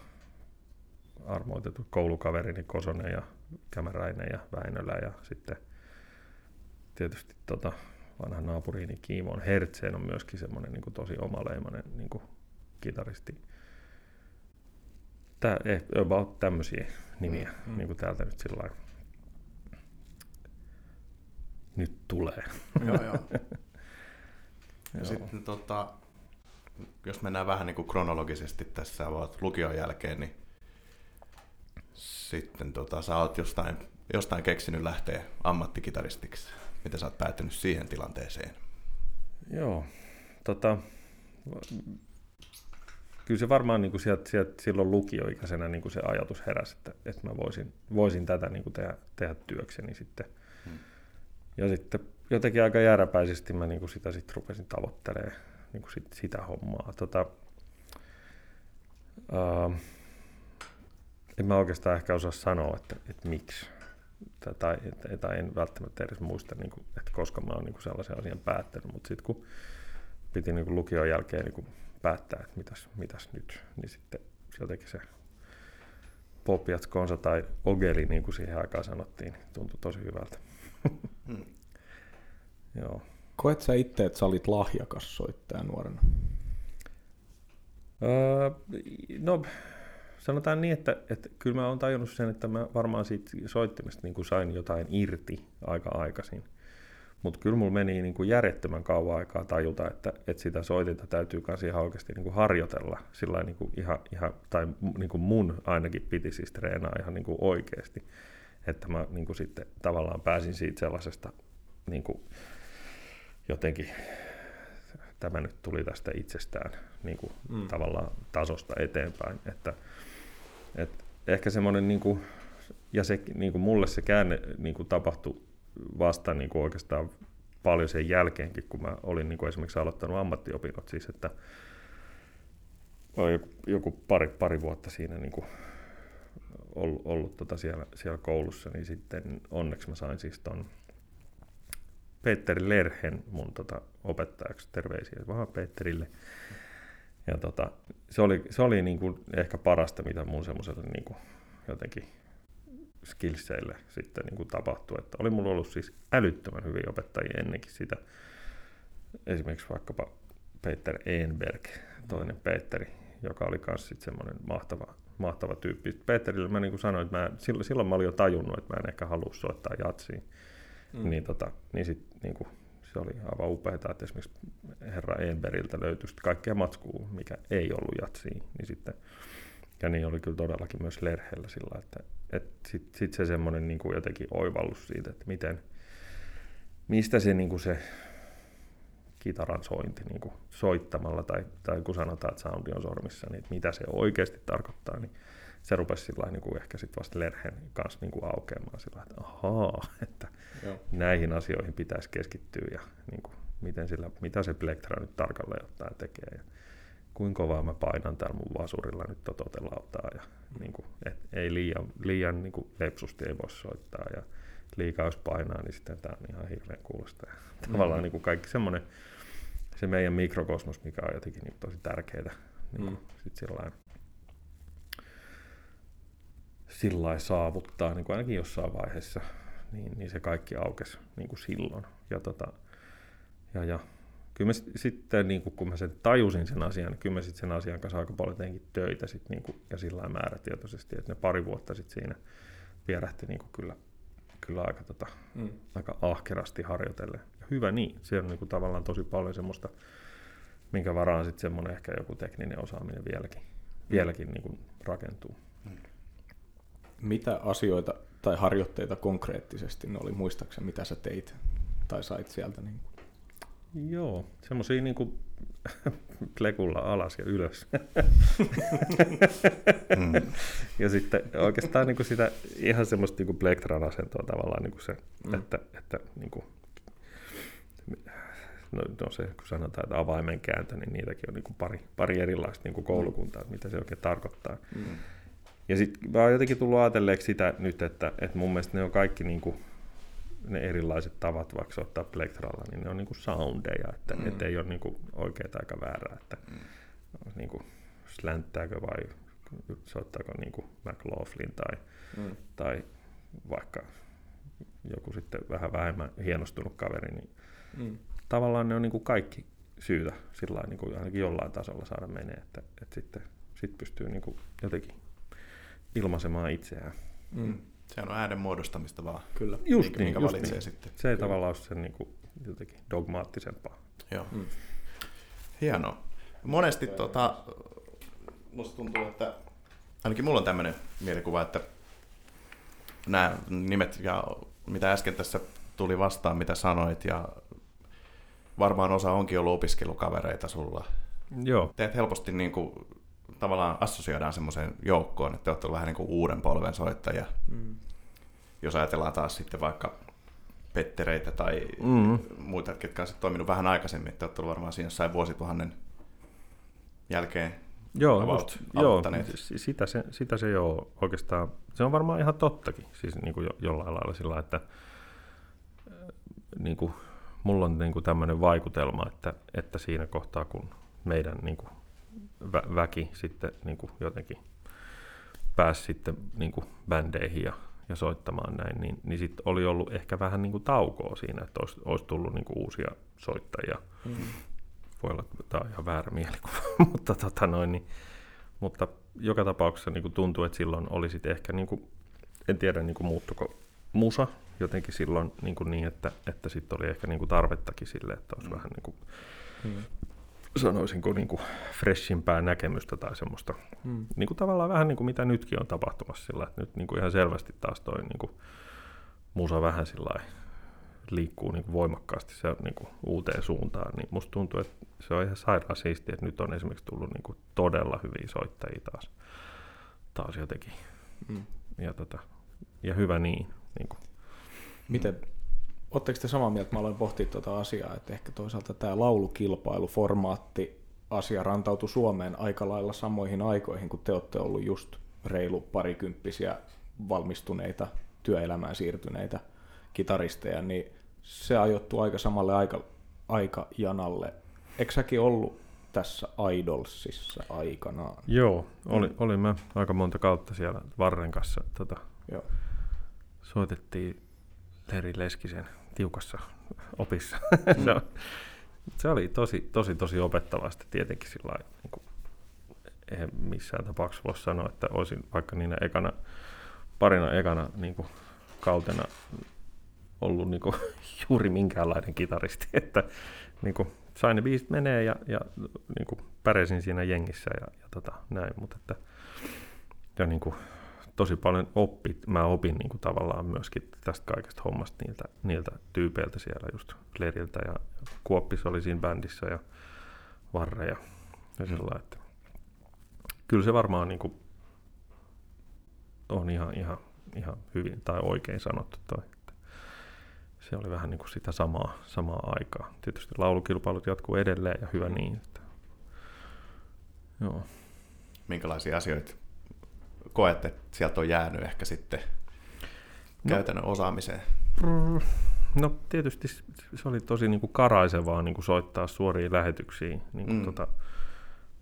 armoitetut koulukaverini Kosonen ja Kämäräinen ja Väinölä ja sitten tietysti tota, vanha naapuriini Kiimon Hertseen on myöskin semmoinen niin tosi omaleimainen niin kuin kitaristi. Tää, eh, about tämmöisiä nimiä mm, mm. niin kuin täältä nyt sillä nyt tulee. Joo, joo. ja sitten tota, jos mennään vähän niin kuin kronologisesti tässä olet lukion jälkeen, niin sitten tota, sä oot jostain, jostain keksinyt lähteä ammattikitaristiksi. Miten sä oot päätynyt siihen tilanteeseen? Joo, tota, kyllä se varmaan niin kuin sieltä, sieltä silloin lukioikäisenä niin kuin se ajatus heräsi, että, että mä voisin, voisin tätä niin kuin tehdä, tehdä työkseni sitten. Hmm. Ja sitten jotenkin aika jääräpäisesti mä niin kuin sitä sitten rupesin tavoittelemaan niin kuin sit, sitä hommaa. Tota, uh, en mä oikeastaan ehkä osaa sanoa, että, että miksi. Tai, tai, tai en välttämättä edes muista, niin kuin, että koska mä oon niin kuin sellaisen asian päättänyt, mutta sitten kun piti niin kuin lukion jälkeen niin kuin päättää, että mitäs, mitäs nyt, niin sitten jotenkin se Popiats Konsa tai Ogeli, niin kuin siihen aikaan sanottiin, niin tuntui tosi hyvältä. Hmm. Joo. Koet sä itse, että sä olit lahjakas soittaja nuorena? Öö, no, sanotaan niin, että, että kyllä mä oon tajunnut sen, että mä varmaan siitä soittimesta niin kuin sain jotain irti aika aikaisin. Mutta kyllä mulla meni niin kuin järjettömän kauan aikaa tajuta, että, että sitä soitinta täytyy myös ihan oikeasti niin kuin harjoitella. Sillä niin kuin ihan, ihan, tai niin kuin mun ainakin piti siis treenaa ihan niin kuin oikeasti. Että mä niin kuin sitten tavallaan pääsin siitä sellaisesta niin kuin jotenkin, tämä nyt tuli tästä itsestään niin kuin mm. tavallaan tasosta eteenpäin. Että, et ehkä semmoinen, niin kuin, ja se, niin kuin mulle se käänne niin kuin tapahtui vasta niin kuin oikeastaan paljon sen jälkeenkin, kun mä olin niin kuin esimerkiksi aloittanut ammattiopinnot, siis että joku, joku pari, pari vuotta siinä niin kuin ollut, ollut tota siellä, siellä koulussa, niin sitten onneksi mä sain siis ton Petteri Lerhen mun tota, opettajaksi, terveisiä vaan Petterille. Ja tota, se oli, se oli niin kuin ehkä parasta, mitä mun semmoiselle niin kuin jotenkin skillseille sitten niin kuin tapahtui. Että oli mulla ollut siis älyttömän hyviä opettajia ennenkin sitä. Esimerkiksi vaikkapa Peter Enberg, toinen Petteri, joka oli myös semmoinen mahtava, mahtava tyyppi. Peterille mä niin kuin sanoin, että mä, silloin, silloin mä olin jo tajunnut, että mä en ehkä halua soittaa jatsiin. Mm. Niin, tota, niin, sit, niin kuin, oli aivan upeaa, että esimerkiksi herra Enberiltä löytyi kaikkea matskua, mikä ei ollut jatsiin. Niin sitten, ja niin oli kyllä todellakin myös Lerhellä sillä, että, että sitten sit se semmoinen niin kuin jotenkin oivallus siitä, että miten, mistä se, niin kuin se kitaran sointi niin kuin soittamalla, tai, tai kun sanotaan, että soundi on sormissa, niin että mitä se oikeasti tarkoittaa, niin se rupesi sillä niin kuin ehkä sitten vasta Lerhen kanssa niin kuin aukeamaan sillä että ahaa, että Joo. näihin asioihin pitäisi keskittyä ja niin kuin, miten sillä, mitä se plektra nyt tarkalleen ottaen tekee ja kuinka kovaa mä painan täällä mun vasurilla nyt tototelautaa ja niin kuin, et ei liian, liian niin kuin lepsusti ei voi soittaa ja liikaa jos painaa, niin sitten tämä on ihan hirveän kuulosta. Ja mm-hmm. Tavallaan niin kuin kaikki semmoinen, se meidän mikrokosmos, mikä on jotenkin niin tosi tärkeää, niin mm. sit sillain, sillä saavuttaa, niin kuin ainakin jossain vaiheessa, niin, niin se kaikki aukesi niin kuin silloin. Ja, tota, ja, ja kyllä mä sitten, niin kuin, kun mä sen tajusin sen asian, niin kyllä mä sitten sen asian kanssa aika paljon teinkin töitä sit, niin kuin, ja sillä määrätietoisesti, että ne pari vuotta sitten siinä vierähti niin kuin kyllä, kyllä aika, tota, mm. aika ahkerasti harjoitelle. Ja hyvä niin, siellä on niin kuin, tavallaan tosi paljon semmoista, minkä varaan sitten semmoinen ehkä joku tekninen osaaminen vieläkin, vieläkin niin kuin, rakentuu. Mm. Mitä asioita tai harjoitteita konkreettisesti ne oli? Muistaakseni mitä sä teit tai sait sieltä? Niin kuin? Joo, semmoisia niin kuin plekulla alas ja ylös. mm. Ja sitten oikeastaan niin kuin sitä ihan semmoista niin kuin plektran asentoa tavallaan niin kuin se, mm. että, että niin kuin, no, no se, kun sanotaan, että avaimen kääntö, niin niitäkin on niin kuin pari, pari erilaista niin kuin koulukuntaa, että mitä se oikein tarkoittaa. Mm. Ja sitten mä oon jotenkin tullut ajatelleeksi sitä nyt, että, että mun mielestä ne on kaikki niin kuin, ne erilaiset tavat vaikka soittaa plektralla, niin ne on niin kuin soundeja, että mm. et ei ole niin kuin oikeaa eikä väärää, että mm. niin kuin slänttääkö vai soittaako niin kuin McLaughlin tai, mm. tai vaikka joku sitten vähän vähemmän hienostunut kaveri, niin mm. tavallaan ne on niin kuin kaikki syytä sillä niin kuin ainakin jollain tasolla saada menee, että, että sitten sit pystyy niin kuin jotenkin ilmaisemaan itseään. Mm. Se on äänen muodostamista vaan. Kyllä. Just minkä, niin, minkä just valitsee niin. sitten. Se ei Kyllä. tavallaan ole sen niin kuin jotenkin dogmaattisempaa. Joo. Mm. Hienoa. Monesti tota, musta tuntuu, että ainakin mulla on tämmöinen mielikuva, että nämä nimet ja mitä äsken tässä tuli vastaan, mitä sanoit, ja varmaan osa onkin ollut opiskelukavereita sulla. Joo. Teet helposti niin kuin, tavallaan assosioidaan semmoiseen joukkoon, että te olette vähän niin kuin uuden polven soittajia. Mm. Jos ajatellaan taas sitten vaikka Pettereitä tai mm. muita, ketkä on toiminut vähän aikaisemmin, että olette varmaan siinä jossain vuosituhannen jälkeen Joo, just, joo sitä, se, sitä se joo oikeastaan, se on varmaan ihan tottakin, siis niin kuin jo, jollain lailla sillä että äh, niin kuin, mulla on niin kuin tämmöinen vaikutelma, että, että siinä kohtaa kun meidän niin kuin, vä, väki sitten niin kuin jotenkin pääsi sitten niin kuin bändeihin ja, ja soittamaan näin, niin, niin sitten oli ollut ehkä vähän niin kuin taukoa siinä, että olisi, olisi tullut niin kuin uusia soittajia. Mm voi olla, että tämä on ihan väärä mielikuva, mutta, tota noin, niin, mutta joka tapauksessa niin kuin tuntuu, että silloin olisi ehkä, niin kuin, en tiedä niin kuin muuttuko musa jotenkin silloin niin, kuin niin että, että sitten oli ehkä niin kuin tarvettakin sille, että olisi mm. vähän niin kuin, mm. Sanoisinko niin kuin freshimpää näkemystä tai semmoista, mm. niin kuin tavallaan vähän niin kuin mitä nytkin on tapahtumassa sillä, että nyt niin kuin ihan selvästi taas toi niin kuin musa vähän sillä liikkuu niin kuin voimakkaasti se niin kuin uuteen suuntaan, niin musta tuntuu, että se on ihan sairaan siistiä, että nyt on esimerkiksi tullut niin kuin todella hyviä soittajia taas, taas jotenkin. Mm. Ja, tota, ja hyvä niin. niin kuin. Miten, Oletteko te samaa mieltä, mä aloin pohtia tuota asiaa, että ehkä toisaalta tämä laulukilpailuformaatti asia rantautui Suomeen aika lailla samoihin aikoihin, kun te olette ollut just reilu parikymppisiä valmistuneita työelämään siirtyneitä kitaristeja, niin se ajoittuu aika samalle aika, aikajanalle. Eikö säkin ollut tässä Idolsissa aikanaan? Joo, oli, olin mä aika monta kautta siellä Varren kanssa. Tota, Joo. Soitettiin Leri Leskisen tiukassa opissa. Mm. se, se oli tosi, tosi, tosi opettavasti tietenkin sillä niin kuin, eihän missään tapauksessa voi sanoa, että olisin vaikka niinä ekana, parina ekana niin kuin, kautena ollut niin kuin, juuri minkäänlainen kitaristi, että niin kuin, sain ne biisit menee ja, ja niin kuin, pärjäsin siinä jengissä ja, ja tota, näin, mutta että ja niin kuin, tosi paljon oppit, mä opin niin kuin, tavallaan myöskin tästä kaikesta hommasta niiltä, niiltä tyypeiltä siellä just Leriltä ja Kuoppis oli siinä bändissä ja Varre ja, sillä että kyllä se varmaan niin kuin, on ihan, ihan, ihan hyvin tai oikein sanottu toi se oli vähän niin kuin sitä samaa, samaa aikaa. Tietysti laulukilpailut jatkuu edelleen ja hyvä mm. niin. Että, joo. Minkälaisia asioita koette, että sieltä on jäänyt ehkä sitten no, käytännön osaamiseen? No tietysti se oli tosi niin kuin karaisevaa niin kuin soittaa suoriin lähetyksiin niin kuin mm. tota,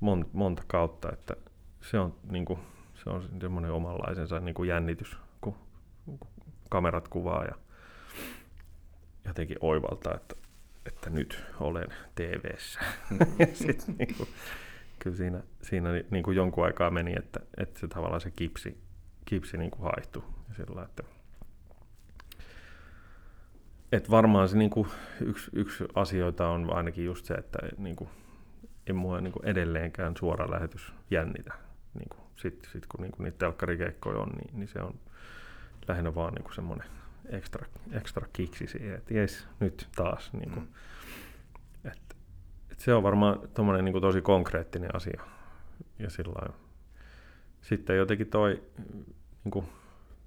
monta, monta kautta, että se on, niin kuin, se on semmoinen omanlaisensa niin kuin jännitys, kun, kun kamerat kuvaa ja jotenkin oivaltaa, että, että nyt olen TV-ssä. Mm. ja sit, niin kuin, kyllä siinä, siinä niin kuin jonkun aikaa meni, että, että se tavallaan se kipsi, kipsi niin kuin haihtui. Sillä, että, että varmaan se niin kuin yksi, yksi asioita on ainakin just se, että niin kuin, ei mua niin kuin edelleenkään suora lähetys jännitä. Niin kuin, Sitten sit, kun niin kuin niitä telkkarikeikkoja on, niin, niin se on lähinnä vaan niin kuin semmoinen ekstra, ekstra kiksi siihen, että jes, nyt taas. Niin kuin, mm. Et, se on varmaan niin kuin tosi konkreettinen asia. Ja sillä Sitten jotenkin toi niin kuin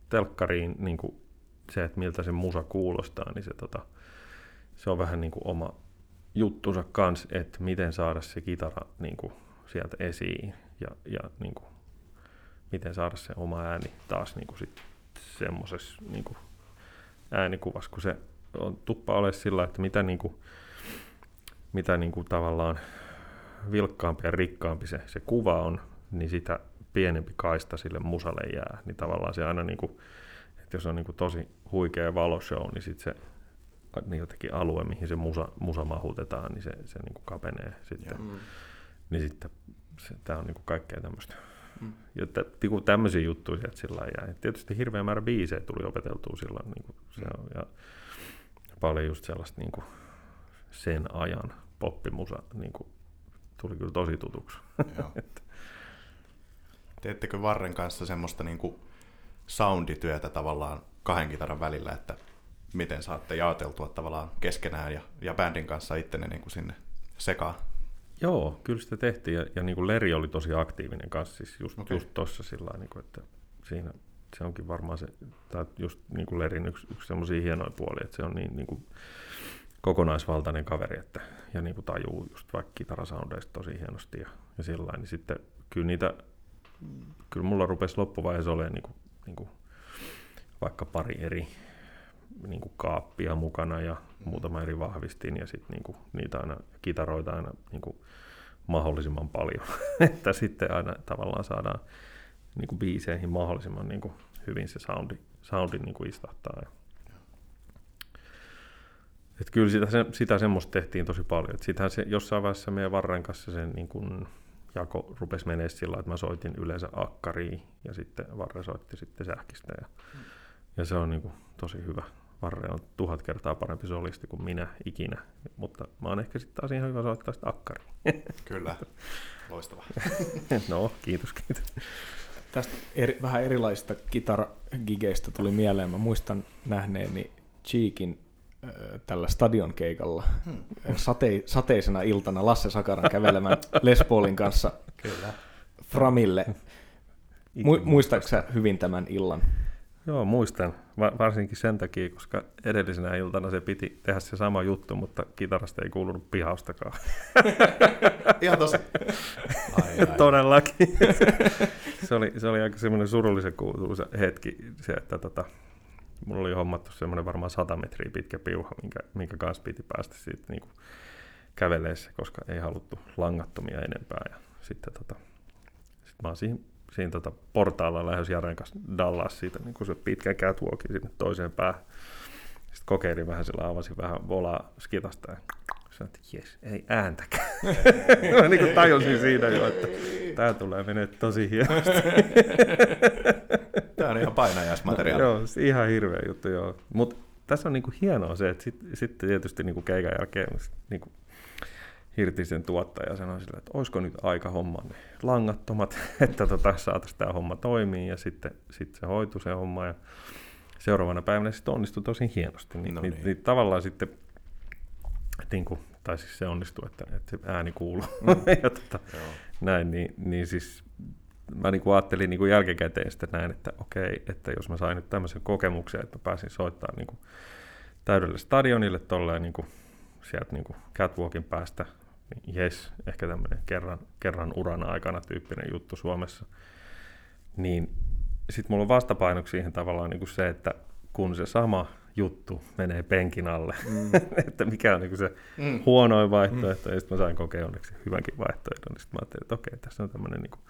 telkkariin niin kuin se, että miltä se musa kuulostaa, niin se, tota, se on vähän niin kuin oma juttunsa kanssa, että miten saada se kitara niin kuin, sieltä esiin ja, ja niin kuin, miten saada se oma ääni taas niin kuin, sit semmoisessa niin äänikuvassa, kun se on tuppa ole sillä, että mitä, niin kuin, mitä niin kuin, tavallaan vilkkaampi ja rikkaampi se, se kuva on, niin sitä pienempi kaista sille musalle jää. Niin tavallaan se aina, niin kuin, että jos on niin kuin tosi huikea valoshow, niin sitten se niin jotenkin alue, mihin se musa, musa mahutetaan, niin se, se niin kuin kapenee sitten. Mm. Niin sitten tämä on niin kuin kaikkea tämmöistä. Mm. Ja t- niinku tämmöisiä juttuja sieltä sillä jää. Tietysti hirveä määrä biisejä tuli opeteltua silloin. Niin kuin se on, ja paljon just sellaista niin kuin sen ajan poppimusa niin kuin, tuli kyllä tosi tutuksi. Joo. Teettekö Varren kanssa semmoista niin kuin soundityötä tavallaan kahden kitaran välillä, että miten saatte jaoteltua tavallaan keskenään ja, ja bändin kanssa ittenne niin kuin sinne sekaan? Joo, kyllä sitä tehtiin ja, ja niin kuin Leri oli tosi aktiivinen kanssa siis just, okay. just tossa sillä niin kuin, että siinä se onkin varmaan se, tai just niin kuin Lerin yksi, yksi semmoisia hienoja puolia, että se on niin, niin kuin kokonaisvaltainen kaveri, että, ja niin kuin tajuu just vaikka kitarasoundeista tosi hienosti ja, ja sillä niin sitten kyllä niitä, kyllä mulla rupesi loppuvaiheessa olemaan niin kuin, niin kuin vaikka pari eri niin kuin kaappia mukana ja muutama eri vahvistin ja sitten niin kuin, niitä aina kitaroita aina niin kuin mahdollisimman paljon, että sitten aina tavallaan saadaan niin kuin biiseihin mahdollisimman niin kuin hyvin se soundi, soundi niin kuin istahtaa. Et kyllä sitä, se, sitä semmoista tehtiin tosi paljon. Et sitähän se jossain vaiheessa meidän Varren kanssa sen niin kuin jako rupesi menemään sillä että mä soitin yleensä akkariin ja sitten Varre soitti sitten sähkistä. Ja, mm. ja se on niin kuin tosi hyvä. Varre on tuhat kertaa parempi solisti kuin minä ikinä, mutta mä oon ehkä sitten taas ihan hyvä soittaa sitä akkariin. Kyllä, loistava. no, kiitos, kiitos. Tästä eri, vähän erilaisista kitaragigeistä tuli mieleen. Mä muistan nähneeni Cheekin tällä stadionkeikalla hmm. sate, sateisena iltana Lasse Sakaran kävelemään Les Paulin kanssa Kyllä. Framille. Mu- muistaaksä hyvin tämän illan? Joo, muistan. Va- varsinkin sen takia, koska edellisenä iltana se piti tehdä se sama juttu, mutta kitarasta ei kuulunut pihaustakaan. Ihan tosi. Ai, ai. Todellakin. se, oli, se oli aika semmoinen surullisen kuuluisa hetki, se, että tota, mulla oli hommattu semmoinen varmaan 100 metriä pitkä piuha, minkä, minkä kanssa piti päästä siitä niin kuin käveleessä, koska ei haluttu langattomia enempää. Ja sitten tota, sit mä oon siinä siinä tota, portaalla lähes Jaren kanssa Dallas siitä niin se pitkä catwalkin sinne toiseen päähän. Sitten kokeilin vähän sillä, avasin vähän volaa skitasta ja sanoin, että jes, ei ääntäkään. Mä niin kuin tajusin siinä jo, että tämä tulee menee tosi hienosti. tämä on ihan painajaismateriaali. joo, ihan hirveä juttu, joo. Mutta tässä on niinku hienoa se, että sitten sit tietysti niinku keikan jälkeen niinku Hirtisen tuottaja sanoi sille, että olisiko nyt aika homma ne langattomat, että tota, saataisiin tämä homma toimii ja sitten, sitten se hoitui se homma ja seuraavana päivänä sitten onnistui tosi hienosti. Niin, no niin. Niin, niin tavallaan sitten, niin kuin, tai siis se onnistui, että, että se ääni kuuluu. Mm. ja tota, näin, niin, niin siis mä niin kuin ajattelin niin kuin jälkikäteen sitten näin, että okei, että jos mä sain nyt tämmöisen kokemuksen, että mä pääsin soittamaan niin kuin täydelle stadionille tolleen niin kuin sieltä niin kuin catwalkin päästä niin jes, ehkä tämmöinen kerran, kerran uran aikana tyyppinen juttu Suomessa, niin sitten mulla on vastapainoksi siihen tavallaan niin kuin se, että kun se sama juttu menee penkin alle, mm. että mikä on niin kuin se mm. huonoin vaihtoehto, mm. ja sitten mä sain kokea onneksi hyvänkin vaihtoehdon, niin sitten mä ajattelin, että okei, tässä on tämmöinen, niin kuin,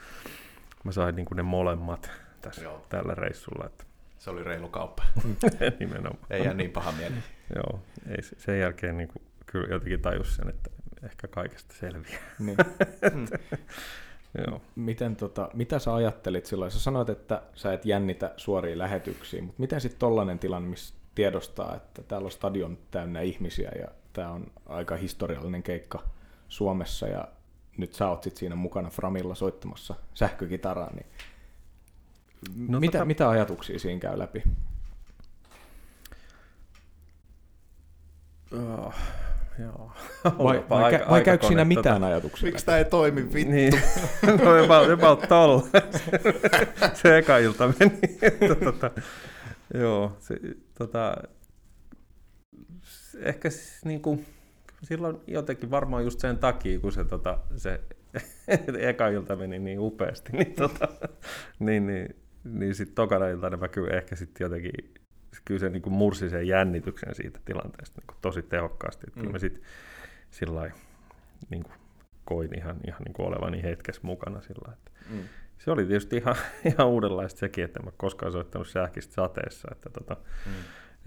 mä sain niin kuin ne molemmat tässä, Joo. tällä reissulla. Että... Se oli reilu kauppa. Nimenomaan. Ei jää niin paha mieli. Joo, ei, sen jälkeen niin kuin, kyllä jotenkin tajus sen, että ehkä kaikesta selviää. Niin. Mm. Joo. Miten tota, mitä sä ajattelit silloin? Sä sanoit, että sä et jännitä suoriin lähetyksiin, mutta miten sitten tollainen tilanne, missä tiedostaa, että täällä on stadion täynnä ihmisiä ja tämä on aika historiallinen keikka Suomessa ja nyt sä oot sit siinä mukana Framilla soittamassa sähkökitaraa, niin no, mitä, tota... mitä ajatuksia siinä käy läpi? Oh, Joo. Vai, vai, aika, vai käykö siinä mitään tota... ajatuksia? Miksi tämä ei toimi, vittu? Niin. no about, about tall. se eka ilta meni. tota, joo, se, tota, ehkä niin kuin, silloin jotenkin varmaan just sen takia, kun se, tota, se eka ilta meni niin upeasti, niin, tota, niin, niin, niin sitten tokana iltana mä kyllä ehkä sitten jotenkin, kyllä se niin kuin mursi sen jännityksen siitä tilanteesta niin kuin tosi tehokkaasti. Että mm. Kyllä mä sitten sillä niin kuin koin ihan, ihan niin kuin olevani hetkessä mukana sillä että mm. Se oli tietysti ihan, ihan uudenlaista sekin, että en mä koskaan soittanut sähkistä sateessa, että, tota, mm.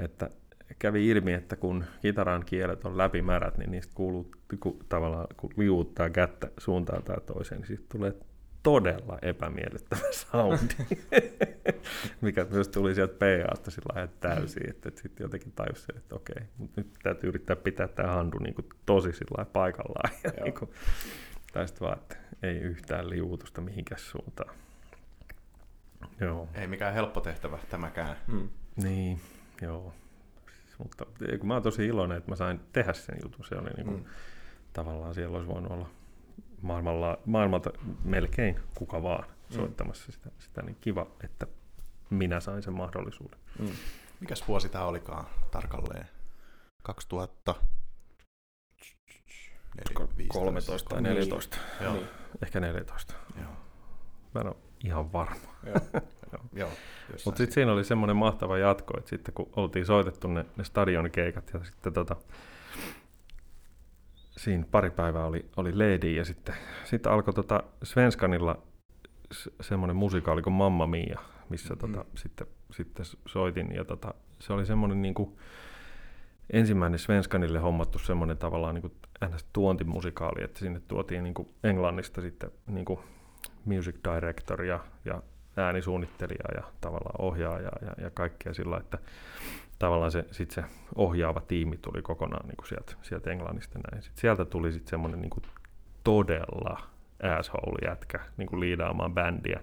että kävi ilmi, että kun kitaran kielet on läpimärät, niin niistä kuuluu kun, tavallaan, kun liuuttaa kättä suuntaan tai toiseen, niin siitä tulee todella epämiellyttävä soundi, mikä myös tuli sieltä PAsta sillä lailla täysin, että, että sitten jotenkin tajusi sen, että okei, mutta nyt täytyy yrittää pitää tämä handu niin kuin tosi sillä paikallaan. Ja niin kuin, tai sitten vaan, että ei yhtään liuutusta mihinkään suuntaan. Joo. Ei mikään helppo tehtävä tämäkään. Mm. Niin, joo. Mutta kun mä oon tosi iloinen, että mä sain tehdä sen jutun. Se oli niin kuin, mm. tavallaan siellä olisi voinut olla maailmalla, maailmalta melkein kuka vaan mm. soittamassa sitä, sitä, niin kiva, että minä sain sen mahdollisuuden. Mm. Mikäs vuosi tämä olikaan tarkalleen? 2000? 13 tai 14. Niin. Joo. Ehkä 14. Joo. Mä en ole ihan varma. Mutta sitten siinä oli semmoinen mahtava jatko, että sitten kun oltiin soitettu ne, ne stadionikeikat ja sitten tota, siinä pari päivää oli, oli Lady ja sitten, sitten alkoi tota Svenskanilla semmoinen musikaali kuin Mamma Mia, missä tota, mm. sitten, sitten soitin ja tota, se oli semmoinen niin kuin, ensimmäinen Svenskanille hommattu semmoinen tavallaan niin kuin tuontimusikaali, että sinne tuotiin niin kuin Englannista sitten niin kuin music director ja, ja äänisuunnittelija ja tavallaan ohjaaja ja, ja kaikkea sillä, että tavallaan se, sit se ohjaava tiimi tuli kokonaan niin kuin sieltä, sieltä Englannista näin. Sit sieltä tuli sitten semmoinen niin todella asshole-jätkä niin kuin liidaamaan bändiä.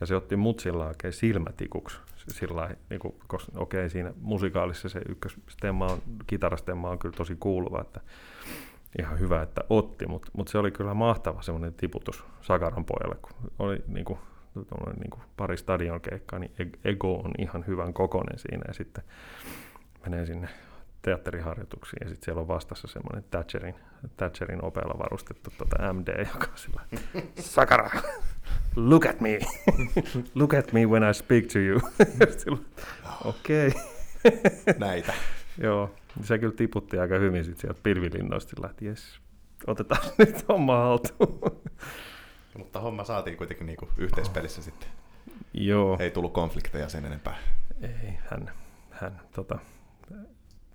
Ja se otti mut sillä oikein silmätikuksi. Sillä niin kuin, koska okei, siinä musikaalissa se ykköstemma on, kitarastemma on kyllä tosi kuuluva, että ihan hyvä, että otti, mutta mut se oli kyllä mahtava semmoinen tiputus Sakaran pojalle, kun oli niin kuin, niin kuin pari stadion keikkaa, niin ego on ihan hyvän kokonen siinä ja sitten menee sinne teatteriharjoituksiin ja sitten siellä on vastassa semmoinen Thatcherin, Thatcherin opeella varustettu tuota MD, joka on sillä Sakara, look at me, look at me when I speak to you. Okei. Okay. Näitä. Joo, se kyllä tiputti aika hyvin sit sieltä pilvilinnoista sillä, että jes, otetaan nyt homma haltuun. Mutta homma saatiin kuitenkin niinku yhteispelissä oh. sitten. Joo. Ei tullut konflikteja sen enempää. Ei, hän, hän tota,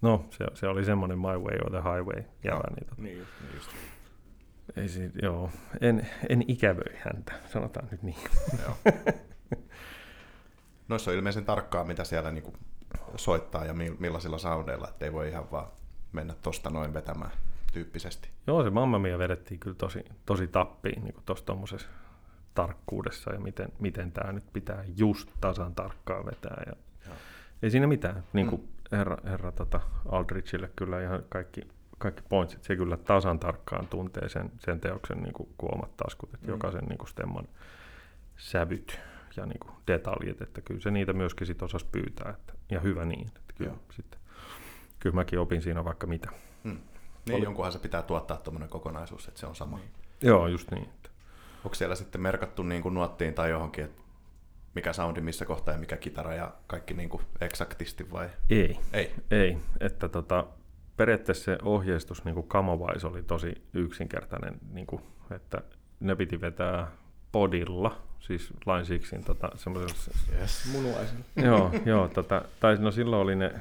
no se, se oli semmoinen my way or the highway. Jävä, niin, tota, niin, just, niin just. Ei siitä, joo, en, en ikävöi häntä, sanotaan nyt niin. Joo. Noissa on ilmeisen tarkkaa, mitä siellä niinku soittaa ja millaisilla soundeilla, että ei voi ihan vaan mennä tosta noin vetämään tyyppisesti. Joo, se Mamma Mia vedettiin kyllä tosi, tosi tappiin niin tuossa tarkkuudessa ja miten, miten tämä nyt pitää just tasan tarkkaan vetää. Ja ei siinä mitään. Niin kuin mm. herra, herra tota Aldrichille kyllä ihan kaikki, kaikki pointsit, se kyllä tasan tarkkaan tuntee sen, sen teoksen niin kuin, kuin omat taskut, että mm. jokaisen niin kuin stemman sävyt ja niin kuin detaljit, että kyllä se niitä myöskin sit osasi pyytää, että, ja hyvä niin. Että kyllä, sitten, kyllä mäkin opin siinä vaikka mitä. Hmm. Niin, Oli... jonkunhan se pitää tuottaa tuommoinen kokonaisuus, että se on sama. Niin. Joo, just niin. Onko siellä sitten merkattu niin kuin nuottiin tai johonkin, että mikä soundi missä kohtaa ja mikä kitara ja kaikki niin kuin eksaktisti vai? Ei. Ei. Ei. Että tota, periaatteessa se ohjeistus niin kuin Kamavais oli tosi yksinkertainen, niin kuin, että ne piti vetää podilla, siis Line Sixin tota, semmoisella... Yes. Munuaisella. joo, joo tota, tai no silloin oli ne,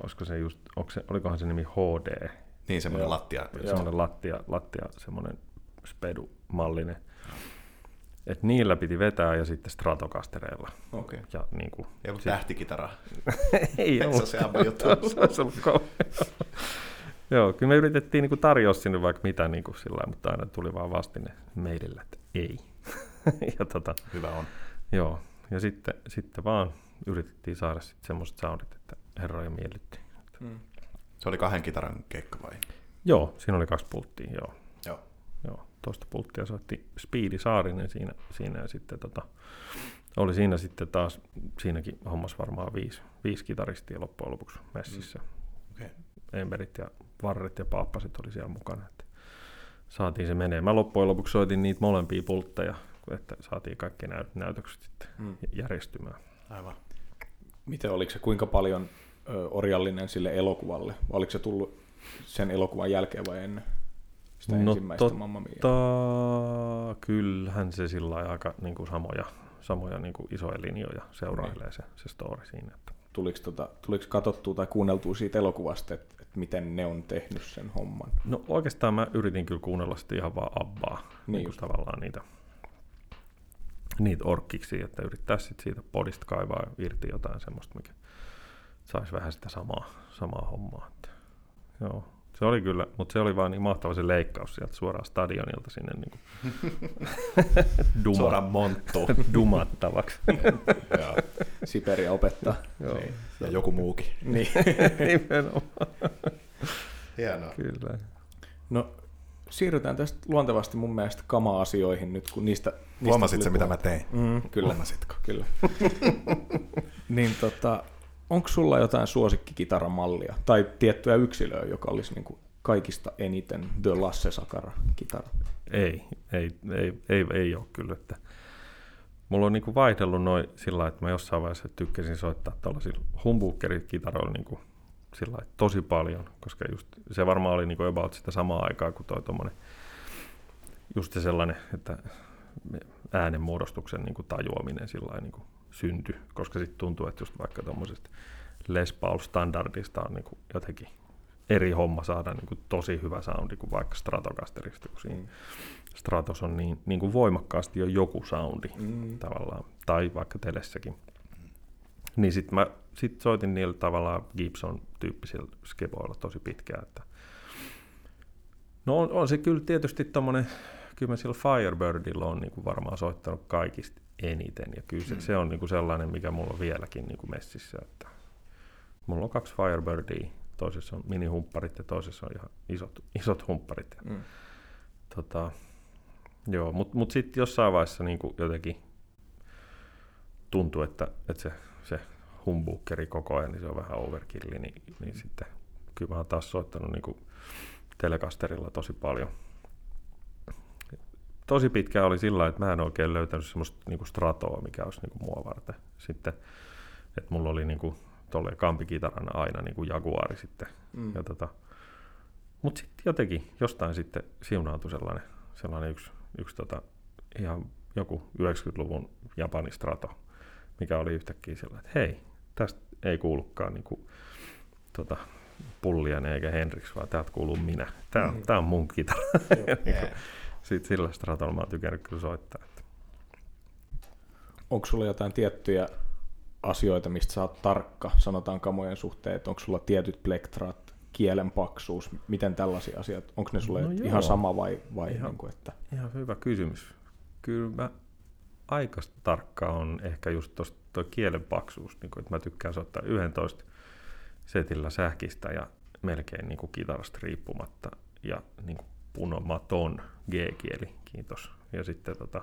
olisiko se just, se, olikohan se nimi HD? Niin, semmoinen joo, lattia. Semmoinen lattia, lattia semmoinen spedu-mallinen. Et niillä piti vetää ja sitten Stratocastereilla. Okei. Okay. Ja niin kuin, Ei ollut sit... tähtikitara. ei ollut. se on se juttu. se olisi ollut Joo, kyllä me yritettiin niin tarjoa sinne vaikka mitä, niin kuin sillä mutta aina tuli vaan vastine meille, että ei. ja tota, Hyvä on. Joo, ja sitten, sitten vaan yritettiin saada sitten semmoiset soundit, että herroja miellytti. Mm. Se oli kahden kitaran keikka vai? Joo, siinä oli kaksi pulttia, joo. Joo. joo toista pulttia soitti Speedy Saarinen siinä, siinä ja sitten tota, oli siinä sitten taas, siinäkin hommas varmaan viisi, viisi kitaristia loppujen lopuksi messissä. Mm. Okay. Emberit ja Varret ja Paappasit oli siellä mukana. Että saatiin se menee. Mä loppujen lopuksi soitin niitä molempia pultteja, että saatiin kaikki näyt- näytökset sitten Mm. järjestymään. Aivan. Miten oliko se kuinka paljon ö, orjallinen sille elokuvalle? Vai Oliko se tullut sen elokuvan jälkeen vai ennen sitä No ensimmäistä tot- Mamma Mia? Kyllähän se sillä aika niin kuin samoja, samoja niin kuin isoja linjoja seurailee se, se story siinä. Että. Tuliko, tota, tuliko katsottua tai kuunneltua siitä elokuvasta, että, että miten ne on tehnyt sen homman? No oikeastaan mä yritin kyllä kuunnella sitten ihan vaan abbaa, niin, Niin niin tavallaan niitä, niitä orkkiksi, että yrittää sitten siitä podista kaivaa irti jotain semmoista, mikä saisi vähän sitä samaa, samaa hommaa. Että, joo, se oli kyllä, mutta se oli vaan niin mahtava se leikkaus sieltä suoraan stadionilta sinne niin kuin duma, Suoraan monttu. dumattavaksi. Joo. Siperia opettaa. Joo, Niin. Ja joku muukin. Niin. nimenomaan, Hienoa. kyllä. No, siirrytään tästä luontevasti mun mielestä kama-asioihin nyt, kun niistä... niistä se, mitä mä tein? Mm, kyllä, Huomasitko? kyllä. niin tota, onko sulla jotain suosikkikitaramallia tai tiettyä yksilöä, joka olisi niin kuin kaikista eniten The Lasse Sakara kitara? Ei, ei, ei, ei, ei ole kyllä. Että mulla on niinku vaihdellut noin sillä että mä jossain vaiheessa tykkäsin soittaa tällaisilla humbuukerikitaroilla niinku sillä tosi paljon, koska just se varmaan oli niinku about sitä samaa aikaa kuin toi tommonen, just se sellainen, että äänenmuodostuksen niinku tajuaminen sillä lailla niinku syntyi, koska sitten tuntuu, että just vaikka tuommoisesta Les Paul-standardista on niinku jotenkin eri homma saada niinku tosi hyvä soundi kuin vaikka Stratocasterista, kun siinä Mm. Stratos on niin, niin kuin voimakkaasti jo joku soundi Mm. tavallaan, tai vaikka telessäkin. Niin sitten mä sit soitin niillä tavallaan Gibson-tyyppisillä skeboilla tosi pitkään. Että no on, on, se kyllä tietysti tommonen, kyllä sillä Firebirdilla on niin kuin varmaan soittanut kaikista eniten, ja kyllä se, Mm. se on niin kuin sellainen, mikä mulla on vieläkin niin kuin messissä, että mulla on kaksi Firebirdia, toisessa on minihumpparit ja toisessa on ihan isot, isot humpparit. Mm. Tota, joo, mutta mut sitten jossain vaiheessa niin jotenkin tuntui, että, että se, se humbukkeri koko ajan, niin se on vähän overkilli, niin, niin sitten kyllä mä oon taas soittanut niin Telecasterilla tosi paljon. Tosi pitkään oli sillä että mä en oikein löytänyt semmoista niin stratoa, mikä olisi niin mua varten. Sitten, että mulla oli niin kuin, tolleen kampikitarana aina niin kuin Jaguari sitten. Mm. Ja tota, mutta sitten jotenkin jostain sitten siunaantui sellainen, sellainen yksi, yksi tota, ihan joku 90-luvun Japani strato, mikä oli yhtäkkiä sillä, että hei, tästä ei kuulukaan niinku, tota, Pullianen eikä Henriks, vaan täältä kuuluu minä. Tämä on, Mm. tää on mun kitara. Yeah. Sitten sillä stratolla mä oon tykännyt kyllä soittaa. Onko sulla jotain tiettyjä asioita, mistä sä oot tarkka, sanotaan kamojen suhteen, että onko sulla tietyt plektrat, kielen paksuus, miten tällaisia asioita, onko ne sulle No no joo. ihan sama vai, vai Ihan- niin kuin, että Ihan hyvä kysymys. Kyllä mä aika tarkka on ehkä just tuosta kielen paksuus, niin kuin, että mä tykkään soittaa 11 setillä sähkistä ja melkein niin kuin kitarasta riippumatta ja niin kuin punomaton G-kieli, kiitos. Ja sitten tota,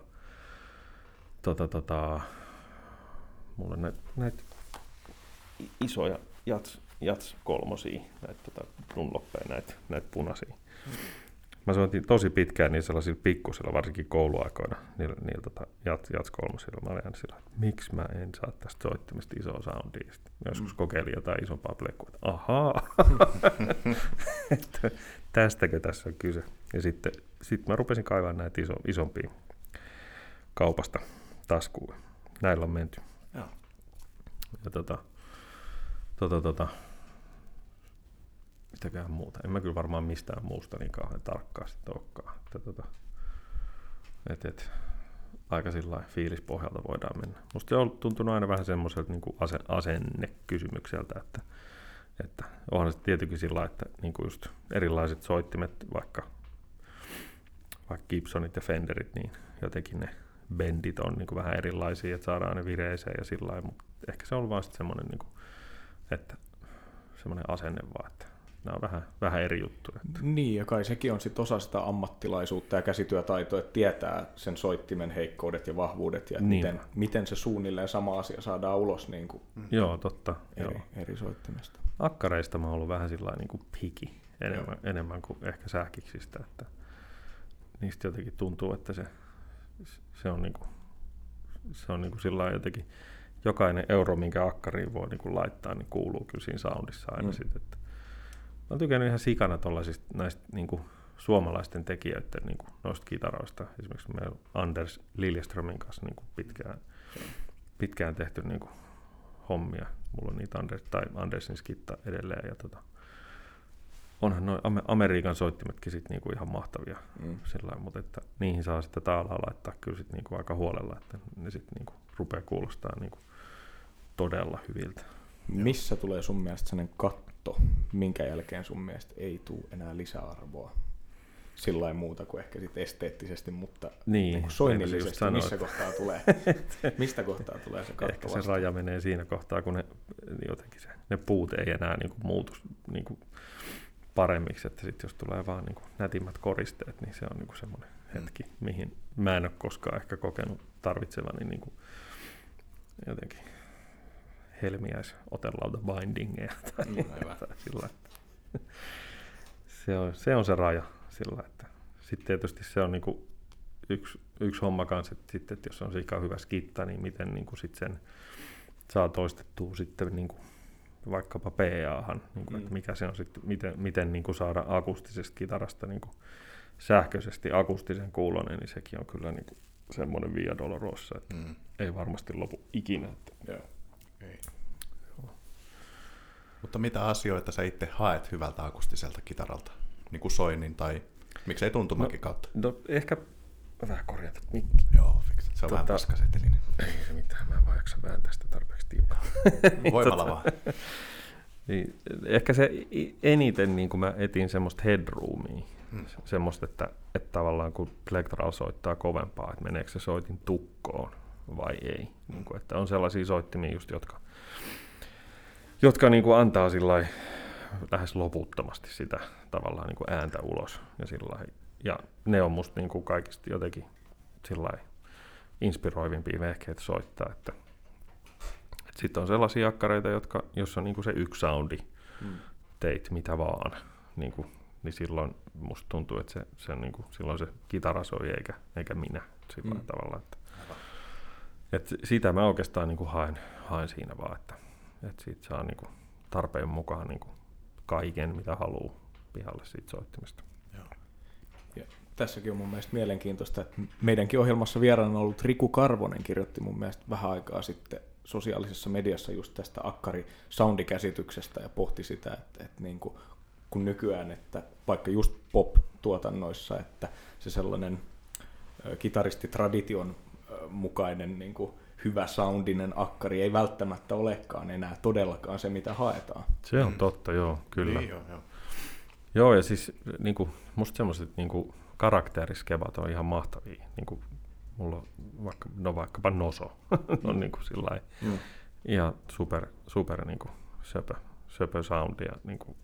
tota, tota, mulla on näitä, i- isoja jats, jats kolmosia, näitä tota, dunloppeja, näitä, näitä punaisia. Mä soitin tosi pitkään niin sellaisilla pikkusilla, varsinkin kouluaikoina, niillä, niillä tota, jats, jats kolmosilla. Mä olin aina sillä, että miksi mä en saa tästä soittimesta isoa soundia. Sitten joskus Mm. kokeilin jotain isompaa plekkua, että ahaa, että tästäkö tässä on kyse. Ja sitten sit mä rupesin kaivaa näitä iso, isompia kaupasta taskuun. Näillä on menty. Joo. Ja tota, tota, tota, mitäkään muuta. En mä kyllä varmaan mistään muusta niin kauhean tarkkaa sitten olekaan. Että tota, et, et, aika sillä fiilispohjalta voidaan mennä. Musta se on tuntunut aina vähän semmoiselta niin ase, asennekysymykseltä, että, että onhan se tietenkin sillä että niin kuin just erilaiset soittimet, vaikka, vaikka Gibsonit ja Fenderit, niin jotenkin ne bendit on niin kuin vähän erilaisia, että saadaan ne vireeseen ja sillä mutta ehkä se on vaan semmoinen, niin kuin, että semmoinen asenne vaan, että nämä on vähän, vähän eri juttuja. Niin, ja kai sekin on sit osa sitä ammattilaisuutta ja käsityötaitoa, että tietää sen soittimen heikkoudet ja vahvuudet ja niin. miten, miten se suunnilleen sama asia saadaan ulos niin kuin Joo, totta. eri, Joo. eri soittimesta. Akkareista mä oon ollut vähän sillä niin kuin piki enemmän, enemmän kuin ehkä sähkiksistä, että niistä jotenkin tuntuu, että se, se on, niin kuin, se on niin kuin sillä jotenkin, jokainen euro, minkä akkariin voi niin kuin laittaa, niin kuuluu kyllä siinä soundissa aina Mm. mm. sitten. Että mä oon tykännyt ihan sikana tuollaisista näistä niin kuin suomalaisten tekijöiden niin kuin noista kitaroista. Esimerkiksi meillä Anders Liljeströmin kanssa niin kuin pitkään, pitkään tehty niin kuin hommia. Mulla on niitä Anders, tai Andersin skitta edelleen. Ja tota, onhan noin Ame- Amerikan soittimetkin sit niinku ihan mahtavia. Mm. Sillä mutta että niihin saa sitten taalaa laittaa kyllä sit niinku aika huolella, että ne sitten niinku rupeaa kuulostaa niinku todella hyviltä. Missä tulee sun mielestä sellainen katto, minkä jälkeen sun mielestä ei tule enää lisäarvoa? Sillä muuta kuin ehkä sit esteettisesti, mutta Niin, niin kuin soinnillisesti, sanoa, missä kohtaa tulee, mistä kohtaa tulee se katto Ehkä se raja menee siinä kohtaa, kun ne, jotenkin se, ne puut ei enää niinku muutu niinku paremmiksi, että sitten jos tulee vaan niinku nätimmät koristeet, niin se on niinku semmoinen Mm. hetki, mihin mä en ole koskaan ehkä kokenut tarvitsevani niinku jotenkin helmiäis otelauta bindingeja tai, Mm, aivan. tai sillä että se on, se on se raja sillä että sitten tietysti se on niinku yksi, yksi homma kanssa, että, sitten, että jos on sika hyvä skitta, niin miten niinku sit sen saa toistettua sitten niinku vaikkapa PA-han, niinku, Mm. että mikä se on sitten, miten, miten niinku saada akustisesta kitarasta niinku sähköisesti akustisen kuulonen, niin sekin on kyllä niinku semmoinen via dolorosa, että Mm. ei varmasti lopu ikinä. Että Joo. Ei. Mutta mitä asioita sä itse haet hyvältä akustiselta kitaralta? Niin kuin soinnin tai miksei tuntumakin kautta? no ehkä vähän korjata mikki. Joo, fix. Se on vähän Tota- paskasetelinen. Ei se mitään, mä en vaan jaksa vääntää sitä tarpeeksi tiukalla. Voimalla vaan. Niin, ehkä se eniten niin kuin mä etin semmoista headroomia, Mm. Se- semmoista, että, että tavallaan kun Plectral soittaa kovempaa, että meneekö se soitin tukkoon vai ei. Niin kuin, että on sellaisia soittimia just, jotka, jotka niin kuin antaa sillai lähes loputtomasti sitä tavallaan niin kuin ääntä ulos. Ja, sillai, ja ne on musta niin kuin kaikista jotenkin sillai inspiroivimpia vehkeitä soittaa, että sitten on sellaisia akkareita, jotka, jos on niinku se yksi soundi, Mm. teit mitä vaan, niinku, niin silloin musta tuntuu, että se, se on niinku, silloin se kitara soi eikä, eikä minä sillä mm. tavalla. Että, et sitä mä oikeastaan niinku haen, haen siinä vaan, että, että siitä saa niinku tarpeen mukaan niinku kaiken, mitä haluaa pihalle siitä soittimesta. Tässäkin on mun mielestä mielenkiintoista, että meidänkin ohjelmassa vieraana ollut Riku Karvonen kirjoitti mun mielestä vähän aikaa sitten sosiaalisessa mediassa just tästä akkari soundikäsityksestä ja pohti sitä, että, että niin kuin, kun nykyään, että vaikka just pop-tuotannoissa, että se sellainen kitaristitradition mukainen niin kuin hyvä soundinen akkari ei välttämättä olekaan enää todellakaan se, mitä haetaan. Se on Mm. totta, joo, kyllä. Niin, joo, joo. Joo, ja siis niin kuin, musta semmoiset niin karakteriskevat on ihan mahtavia. Niin kuin, mulla on vaikka, no vaikkapa Noso on niin kuin sillai, Mm. ihan super, super niin kuin söpö, söpö soundi. Ja, niin kuin,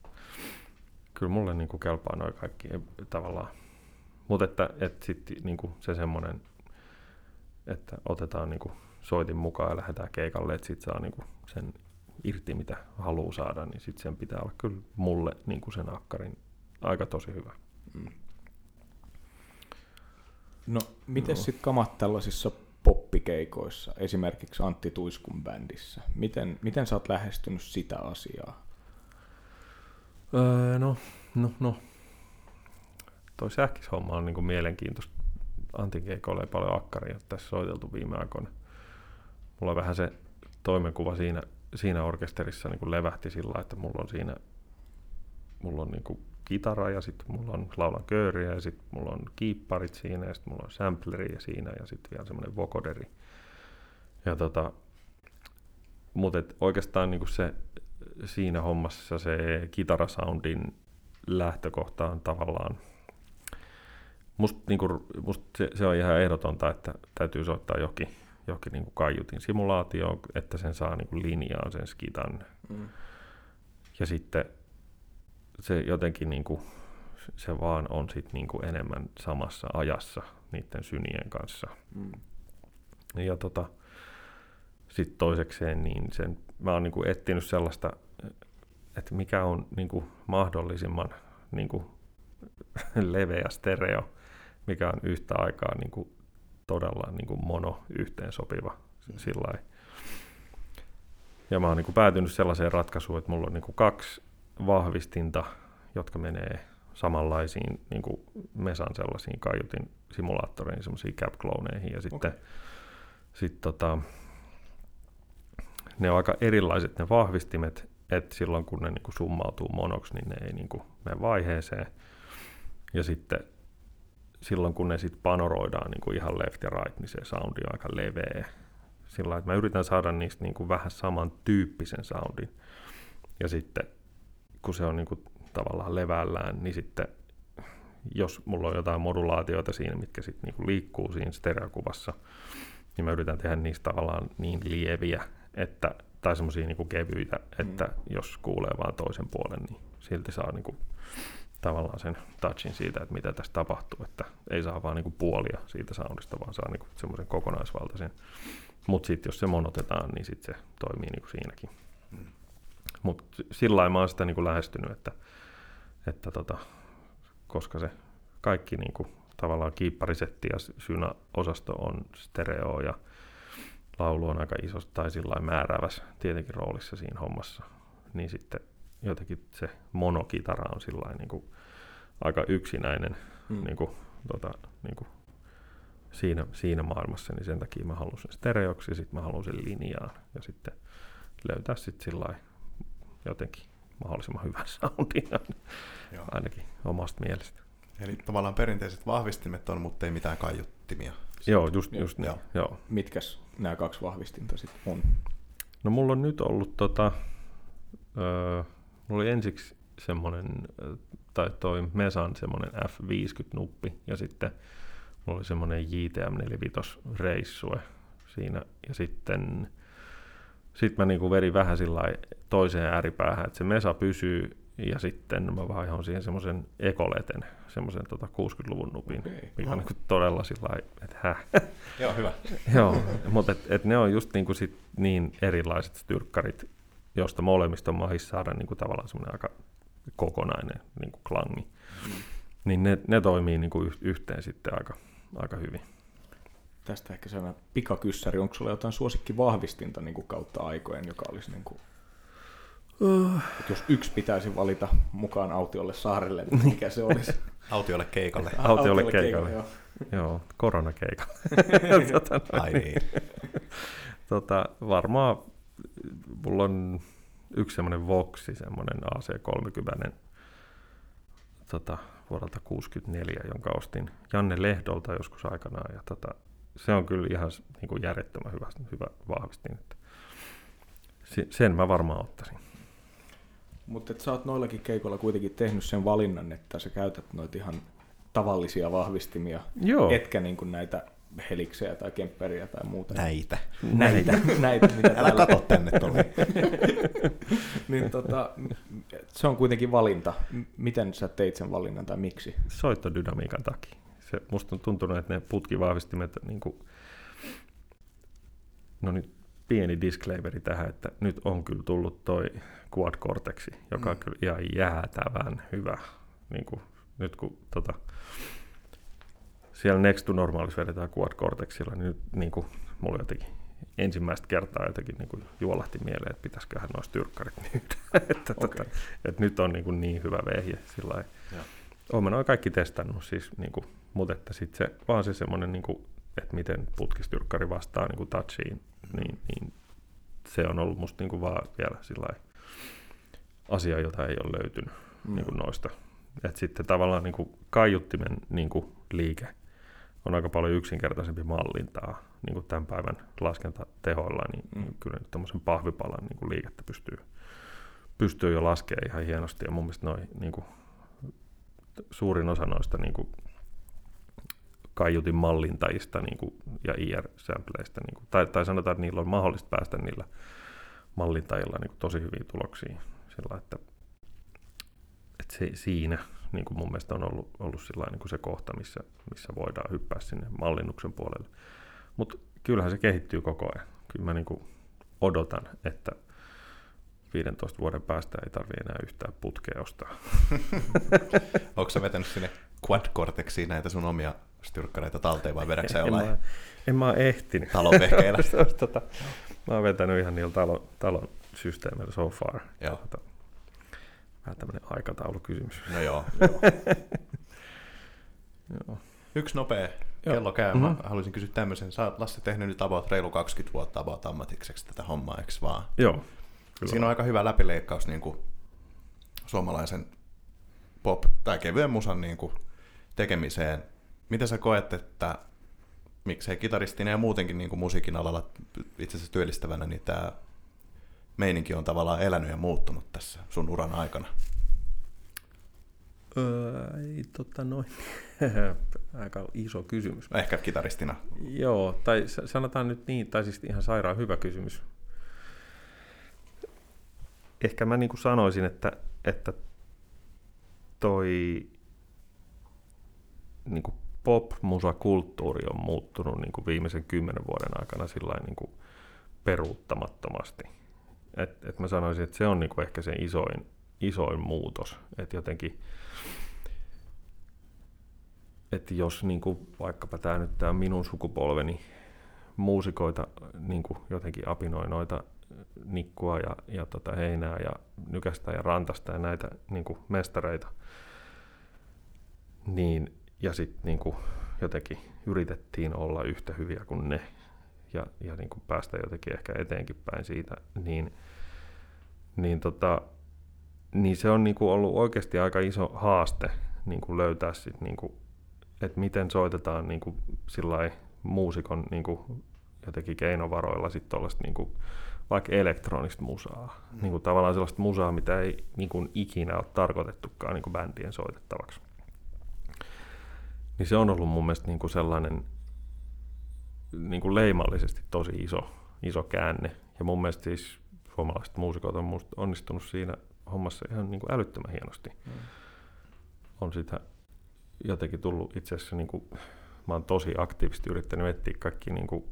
kyllä mulle niin kuin kelpaa noin kaikki tavallaan. Mutta että, että sitten niin kuin se semmoinen, että otetaan niin kuin soitin mukaan ja lähdetään keikalle, että sitten saa niin kuin sen irti, mitä haluaa saada, niin sitten sen pitää olla kyllä mulle niin kuin sen akkarin aika tosi hyvä. Mm. No, miten Joo. sitten kamat tällaisissa poppikeikoissa, esimerkiksi Antti Tuiskun bändissä? Miten, miten sä oot lähestynyt sitä asiaa? Öö, no, no, no. Toi sähkishomma on niinku mielenkiintoista. Antin keikoilla ei paljon akkaria tässä soiteltu viime aikoina. Mulla vähän se toimenkuva siinä, siinä orkesterissa niin levähti sillä että mulla on siinä mulla on niinku kitara ja sitten mulla on laulan kööriä ja sitten mulla on kiipparit siinä ja sitten mulla on sampleri siinä ja sitten vielä semmoinen vokoderi. Ja tota, mutta oikeastaan niinku se siinä hommassa se kitarasoundin lähtökohta on tavallaan Musta, niinku, must se, se, on ihan ehdotonta, että täytyy soittaa jokin, jokin niinku kaiutin simulaatio, että sen saa niinku linjaan sen skitan. Mm. Ja sitten se jotenkin niin kuin, se vaan on sit niin kuin enemmän samassa ajassa niiden synien kanssa. Mm. Ja tota, sitten toisekseen, niin sen, mä oon niin kuin etsinyt sellaista, että mikä on niin kuin mahdollisimman niin kuin leveä stereo, mikä on yhtä aikaa niin kuin todella niin kuin mono yhteen sopiva sillä Ja mä oon niin kuin päätynyt sellaiseen ratkaisuun, että mulla on niin kuin kaksi vahvistinta, jotka menee samanlaisiin niin kuin Mesan sellaisiin kaiutin simulaattoreihin, semmoisiin cap ja sitten okay. sit tota, ne on aika erilaiset ne vahvistimet, että silloin kun ne niin kuin summautuu monoksi, niin ne ei niin kuin mene vaiheeseen. Ja sitten silloin kun ne sitten panoroidaan niin kuin ihan left ja right, niin se soundi on aika leveä. Sillä että mä yritän saada niistä niin kuin vähän samantyyppisen soundin. Ja sitten kun se on niin kuin tavallaan levällään, niin sitten jos mulla on jotain modulaatioita siinä, mitkä sitten niin liikkuu siinä stereokuvassa, niin mä yritän tehdä niistä tavallaan niin lieviä, että, tai semmoisia niin kevyitä, että mm. jos kuulee vaan toisen puolen, niin silti saa niin kuin, tavallaan sen touchin siitä, että mitä tässä tapahtuu, että ei saa vaan niin puolia siitä soundista, vaan saa niin semmoisen kokonaisvaltaisen. Mutta sitten jos se monotetaan, niin sitten se toimii niin kuin siinäkin. Mm. Mutta sillä lailla mä oon sitä niin kuin lähestynyt, että, että tota, koska se kaikki niin kuin, tavallaan kiipparisetti ja synä-osasto on stereo ja laulu on aika iso tai sillä määräävässä tietenkin roolissa siinä hommassa, niin sitten jotenkin se monokitara on sillä niin kuin aika yksinäinen mm. niin kuin, tota, niin kuin siinä, siinä maailmassa, niin sen takia mä halusin stereoksi ja sitten mä halusin linjaan ja sitten löytää sitten sillä jotenkin mahdollisimman hyvän soundin ainakin omasta mielestä. Eli tavallaan perinteiset vahvistimet on, mutta ei mitään kaiuttimia. Joo, just, just niin. Joo. Mitkäs nämä kaksi vahvistinta sitten on? No mulla on nyt ollut tota, öö, mulla oli ensiksi semmoinen, tai toi Mesan semmoinen F50-nuppi, ja sitten mulla oli semmoinen JTM 45 reissue siinä, ja sitten sit mä niinku verin vähän sillä toiseen ääripäähän, että se Mesa pysyy ja sitten mä vaihoin siihen semmoisen ekoleten, semmoisen tota 60-luvun nupin, okay. mikä on niin todella sillä että häh. Joo, hyvä. Joo, mutta et, et ne on just niin, kuin sit niin erilaiset styrkkarit, josta molemmista on mahis saada niin kuin tavallaan semmoinen aika kokonainen niin kuin klangi. Mm. Niin ne, ne toimii niin kuin yhteen sitten aika, aika hyvin. Tästä ehkä sellainen pikakyssäri. Onko sulla jotain suosikkivahvistinta niin kuin kautta aikojen, joka olisi niin kuin Uh. Jos yksi pitäisi valita mukaan autiolle saarelle, niin mikä se olisi? autiolle keikalle. Autiolle, autiolle keikalle, keikalle joo. joo, koronakeikalle. tota, Ai niin. tota, varmaan mulla on yksi semmoinen Voxi, semmoinen AC30 tota, vuodelta 64, jonka ostin Janne Lehdolta joskus aikanaan. Ja tota, se on kyllä ihan niin kuin järjettömän hyvä, hyvä vahvistin. Että sen mä varmaan ottaisin. Mutta sä oot noillakin keikoilla kuitenkin tehnyt sen valinnan, että sä käytät noita ihan tavallisia vahvistimia, Joo. etkä niin kuin näitä heliksejä tai kempperiä tai muuta. Näitä. Näitä, näitä mitä Älä täällä... katso tänne tuolle. niin tota, se on kuitenkin valinta. Miten sä teit sen valinnan tai miksi? Soittodynamiikan takia. Se, musta on tuntunut, että ne putkivahvistimet, niin kuin, no nyt pieni disclaimeri tähän, että nyt on kyllä tullut toi Quad Cortexi, joka mm. on kyllä ihan jäätävän hyvä. Niin kuin, nyt kun tota, siellä Next to Normalissa vedetään Quad Cortexilla, niin nyt niin kuin, mulla jotenkin ensimmäistä kertaa jotenkin niin kuin juolahti mieleen, että pitäisiköhän noista tyrkkarit myydä. että, okay. tota, että nyt on niin, kuin niin hyvä vehje sillä Olen noin kaikki testannut, siis, niin kuin, mutta että sit se, vaan se semmoinen, niin kuin, että miten putkistyrkkari vastaa niin kuin touchiin, niin, niin se on ollut musta niin kuin vaan vielä sillä asia, jota ei ole löytynyt mm. niin kuin noista. Et sitten tavallaan niin kuin kaiuttimen niin kuin liike on aika paljon yksinkertaisempi mallintaa niin kuin tämän päivän laskentatehoilla, niin, mm. niin kyllä nyt tämmöisen pahvipalan niin kuin liikettä pystyy, pystyy jo laskemaan ihan hienosti. Ja mun mielestä noi, niin kuin, suurin osa noista niin kuin, kaiutin mallintajista niin kuin, ja IR-sampleista, niin kuin, tai, tai sanotaan, että niillä on mahdollista päästä niillä mallintajilla niin kuin, tosi hyviin tuloksiin. Sillä, että, et se, siinä niin kuin mun mielestä on ollut, ollut sillä niin kuin se kohta, missä, missä voidaan hyppää sinne mallinnuksen puolelle. Mutta kyllähän se kehittyy koko ajan. Kyllä mä niin kuin odotan, että 15 vuoden päästä ei tarvitse enää yhtään putkea ostaa. Onko sä vetänyt sinne quad näitä sun omia styrkkareita talteen vai vedäksä jollain en, mä, en mä ehtinyt. talonvehkeillä? tota, mä oon vetänyt ihan niillä talon, talon systeemeillä so far. Joo. Tota, vähän tämmöinen aikataulukysymys. No joo. Joo. Yksi nopea kello käy. Mm-hmm. Mä haluaisin kysyä tämmöisen. Sä oot Lassi tehnyt nyt about reilu 20 vuotta about ammatikseksi tätä hommaa, eikö vaan? Joo. Kyllä. Siinä on aika hyvä läpileikkaus niin kuin suomalaisen pop- tai kevyen musan niin kuin tekemiseen. Miten sä koet, että miksei kitaristina ja muutenkin niin kuin musiikin alalla itse asiassa työllistävänä, niin tämä meininki on tavallaan elänyt ja muuttunut tässä sun uran aikana? Öö, ei, tota noin. Aika iso kysymys. Ehkä kitaristina. Joo, tai sanotaan nyt niin, tai siis ihan sairaan hyvä kysymys. Ehkä mä niin kuin sanoisin, että, että toi niin kuin pop-musakulttuuri on muuttunut niin kuin viimeisen kymmenen vuoden aikana sillä niin kuin peruuttamattomasti. Et, et mä sanoisin, että se on niin kuin ehkä se isoin, isoin muutos. Että jotenkin, että jos niin kuin, vaikkapa tämä nyt tämä minun sukupolveni muusikoita niin kuin jotenkin apinoi noita nikkua ja, ja tota heinää ja nykästä ja rantasta ja näitä niin kuin mestareita, niin, ja sitten niin jotenkin yritettiin olla yhtä hyviä kuin ne ja, ja niin kuin päästä jotenkin ehkä eteenkin päin siitä, niin, niin, tota, niin se on niin kuin ollut oikeasti aika iso haaste niin kuin löytää sit niin kuin, että miten soitetaan niin kuin muusikon niin kuin jotenkin keinovaroilla sitten tuollaista niin kuin, vaikka elektronista musaa. Mm. Niin kuin tavallaan sellaista musaa, mitä ei niin kuin ikinä ole tarkoitettukaan niin kuin bändien soitettavaksi. Niin se on ollut mun mielestä niin kuin sellainen niin kuin leimallisesti tosi iso, iso käänne. Ja mun mielestä siis suomalaiset muusikot on onnistunut siinä hommassa ihan niin kuin älyttömän hienosti. Mm. On sitä jotenkin tullut itse asiassa, niin kuin, mä oon tosi aktiivisesti yrittänyt etsiä kaikki, niin kuin,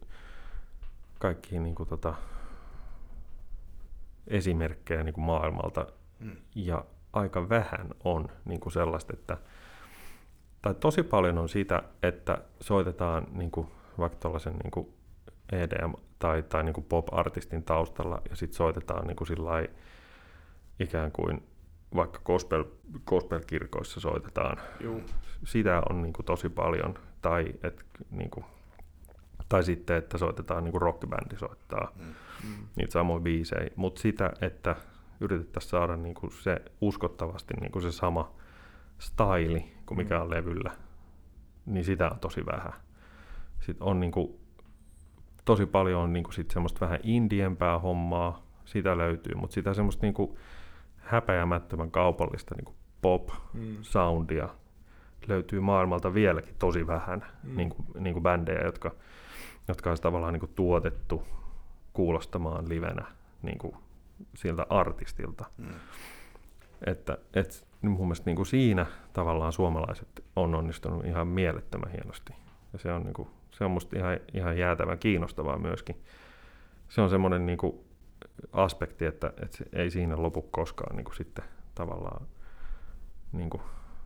kaikki niin kuin, tota, esimerkkejä niin kuin maailmalta. Mm. Ja aika vähän on niin kuin sellaista, että tai tosi paljon on sitä, että soitetaan niin kuin, vaikka tuollaisen niin kuin EDM tai, tai niin kuin pop-artistin taustalla ja sitten soitetaan niin kuin sillai, ikään kuin vaikka gospel, gospel-kirkoissa soitetaan. Juu. Sitä on niin kuin tosi paljon. Tai, et, niin kuin, tai sitten, että soitetaan niin kuin rockbändi soittaa mm. mm. niitä samoja biisejä. Mutta sitä, että yritettäisiin saada niin kuin se uskottavasti niin kuin se sama staili kuin mikä on levyllä, niin sitä on tosi vähän. Sitten on niin kuin, tosi paljon on niin kuin sit semmoista vähän indiempää hommaa, sitä löytyy, mutta sitä semmoista niin kuin häpeämättömän kaupallista niin kuin pop-soundia mm. löytyy maailmalta vieläkin tosi vähän mm. niin kuin, niin kuin bändejä, jotka, jotka on tavallaan niin kuin tuotettu kuulostamaan livenä niin kuin siltä artistilta. Mm. Että, et, mun mielestä niin kuin siinä tavallaan suomalaiset on onnistunut ihan mielettömän hienosti. Ja se on, niin kuin, se on musta ihan, ihan jäätävän kiinnostavaa myöskin. Se on semmoinen niin kuin aspekti, että, että se ei siinä lopu koskaan niin kuin sitten tavallaan, niin kuin,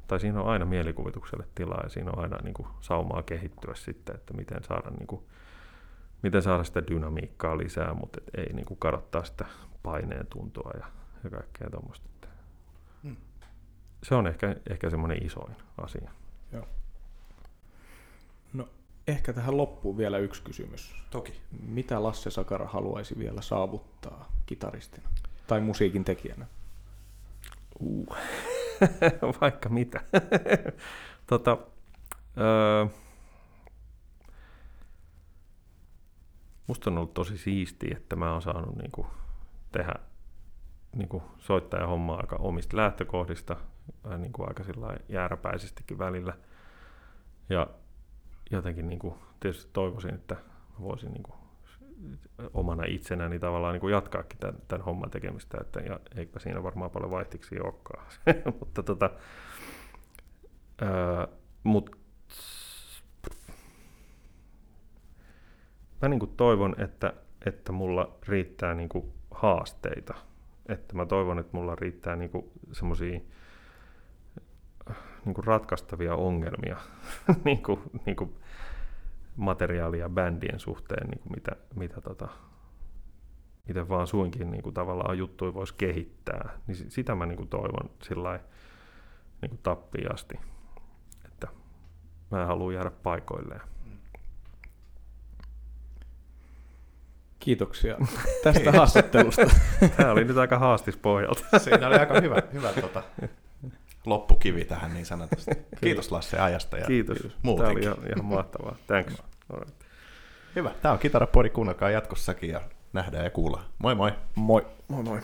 tai siinä on aina mielikuvitukselle tilaa ja siinä on aina niin kuin, saumaa kehittyä sitten, että miten saada, niin kuin, miten saada sitä dynamiikkaa lisää, mutta ei niin kuin, kadottaa sitä paineen tuntua ja, ja kaikkea tuommoista. Hmm. Se on ehkä, ehkä semmoinen isoin asia. Joo. Ehkä tähän loppuun vielä yksi kysymys. Toki. Mitä Lasse Sakara haluaisi vielä saavuttaa kitaristina tai musiikin tekijänä? Uh. Vaikka mitä. tota, öö, musta on ollut tosi siistiä, että mä oon saanut niinku tehdä niinku soittajahommaa aika omista lähtökohdista, niinku aika jääräpäisestikin välillä. Ja jotenkin niin kuin, tietysti toivoisin, että voisin niin kuin omana itsenäni tavallaan niin kuin jatkaakin tämän, tämän homman tekemistä, että ja eipä siinä varmaan paljon vaihtiksi olekaan. mutta tota, ää, mut, mä niin kuin toivon, että, että mulla riittää niin kuin haasteita. Että mä toivon, että mulla riittää niin semmoisia niin ratkaistavia ongelmia niin kuin, niin kuin materiaalia bändien suhteen, niin kuin mitä, mitä tota, miten vaan suinkin niin kuin tavallaan juttuja voisi kehittää. Niin sitä mä niin kuin toivon sillä niin kuin tappiin asti, että mä haluan jäädä paikoilleen. Kiitoksia tästä haastattelusta. Tämä oli nyt aika haastis pohjalta. Siinä oli aika hyvä, hyvä tota, loppukivi tähän niin sanotusti. Kiitos Lasse ajasta ja Kiitos. Muutenkin. Tämä oli ihan, ihan mahtavaa. Thanks. Right. Hyvä. Tämä on Kitarapori. Kuunnelkaa jatkossakin ja nähdään ja kuullaan. Moi moi. Moi. Moi moi.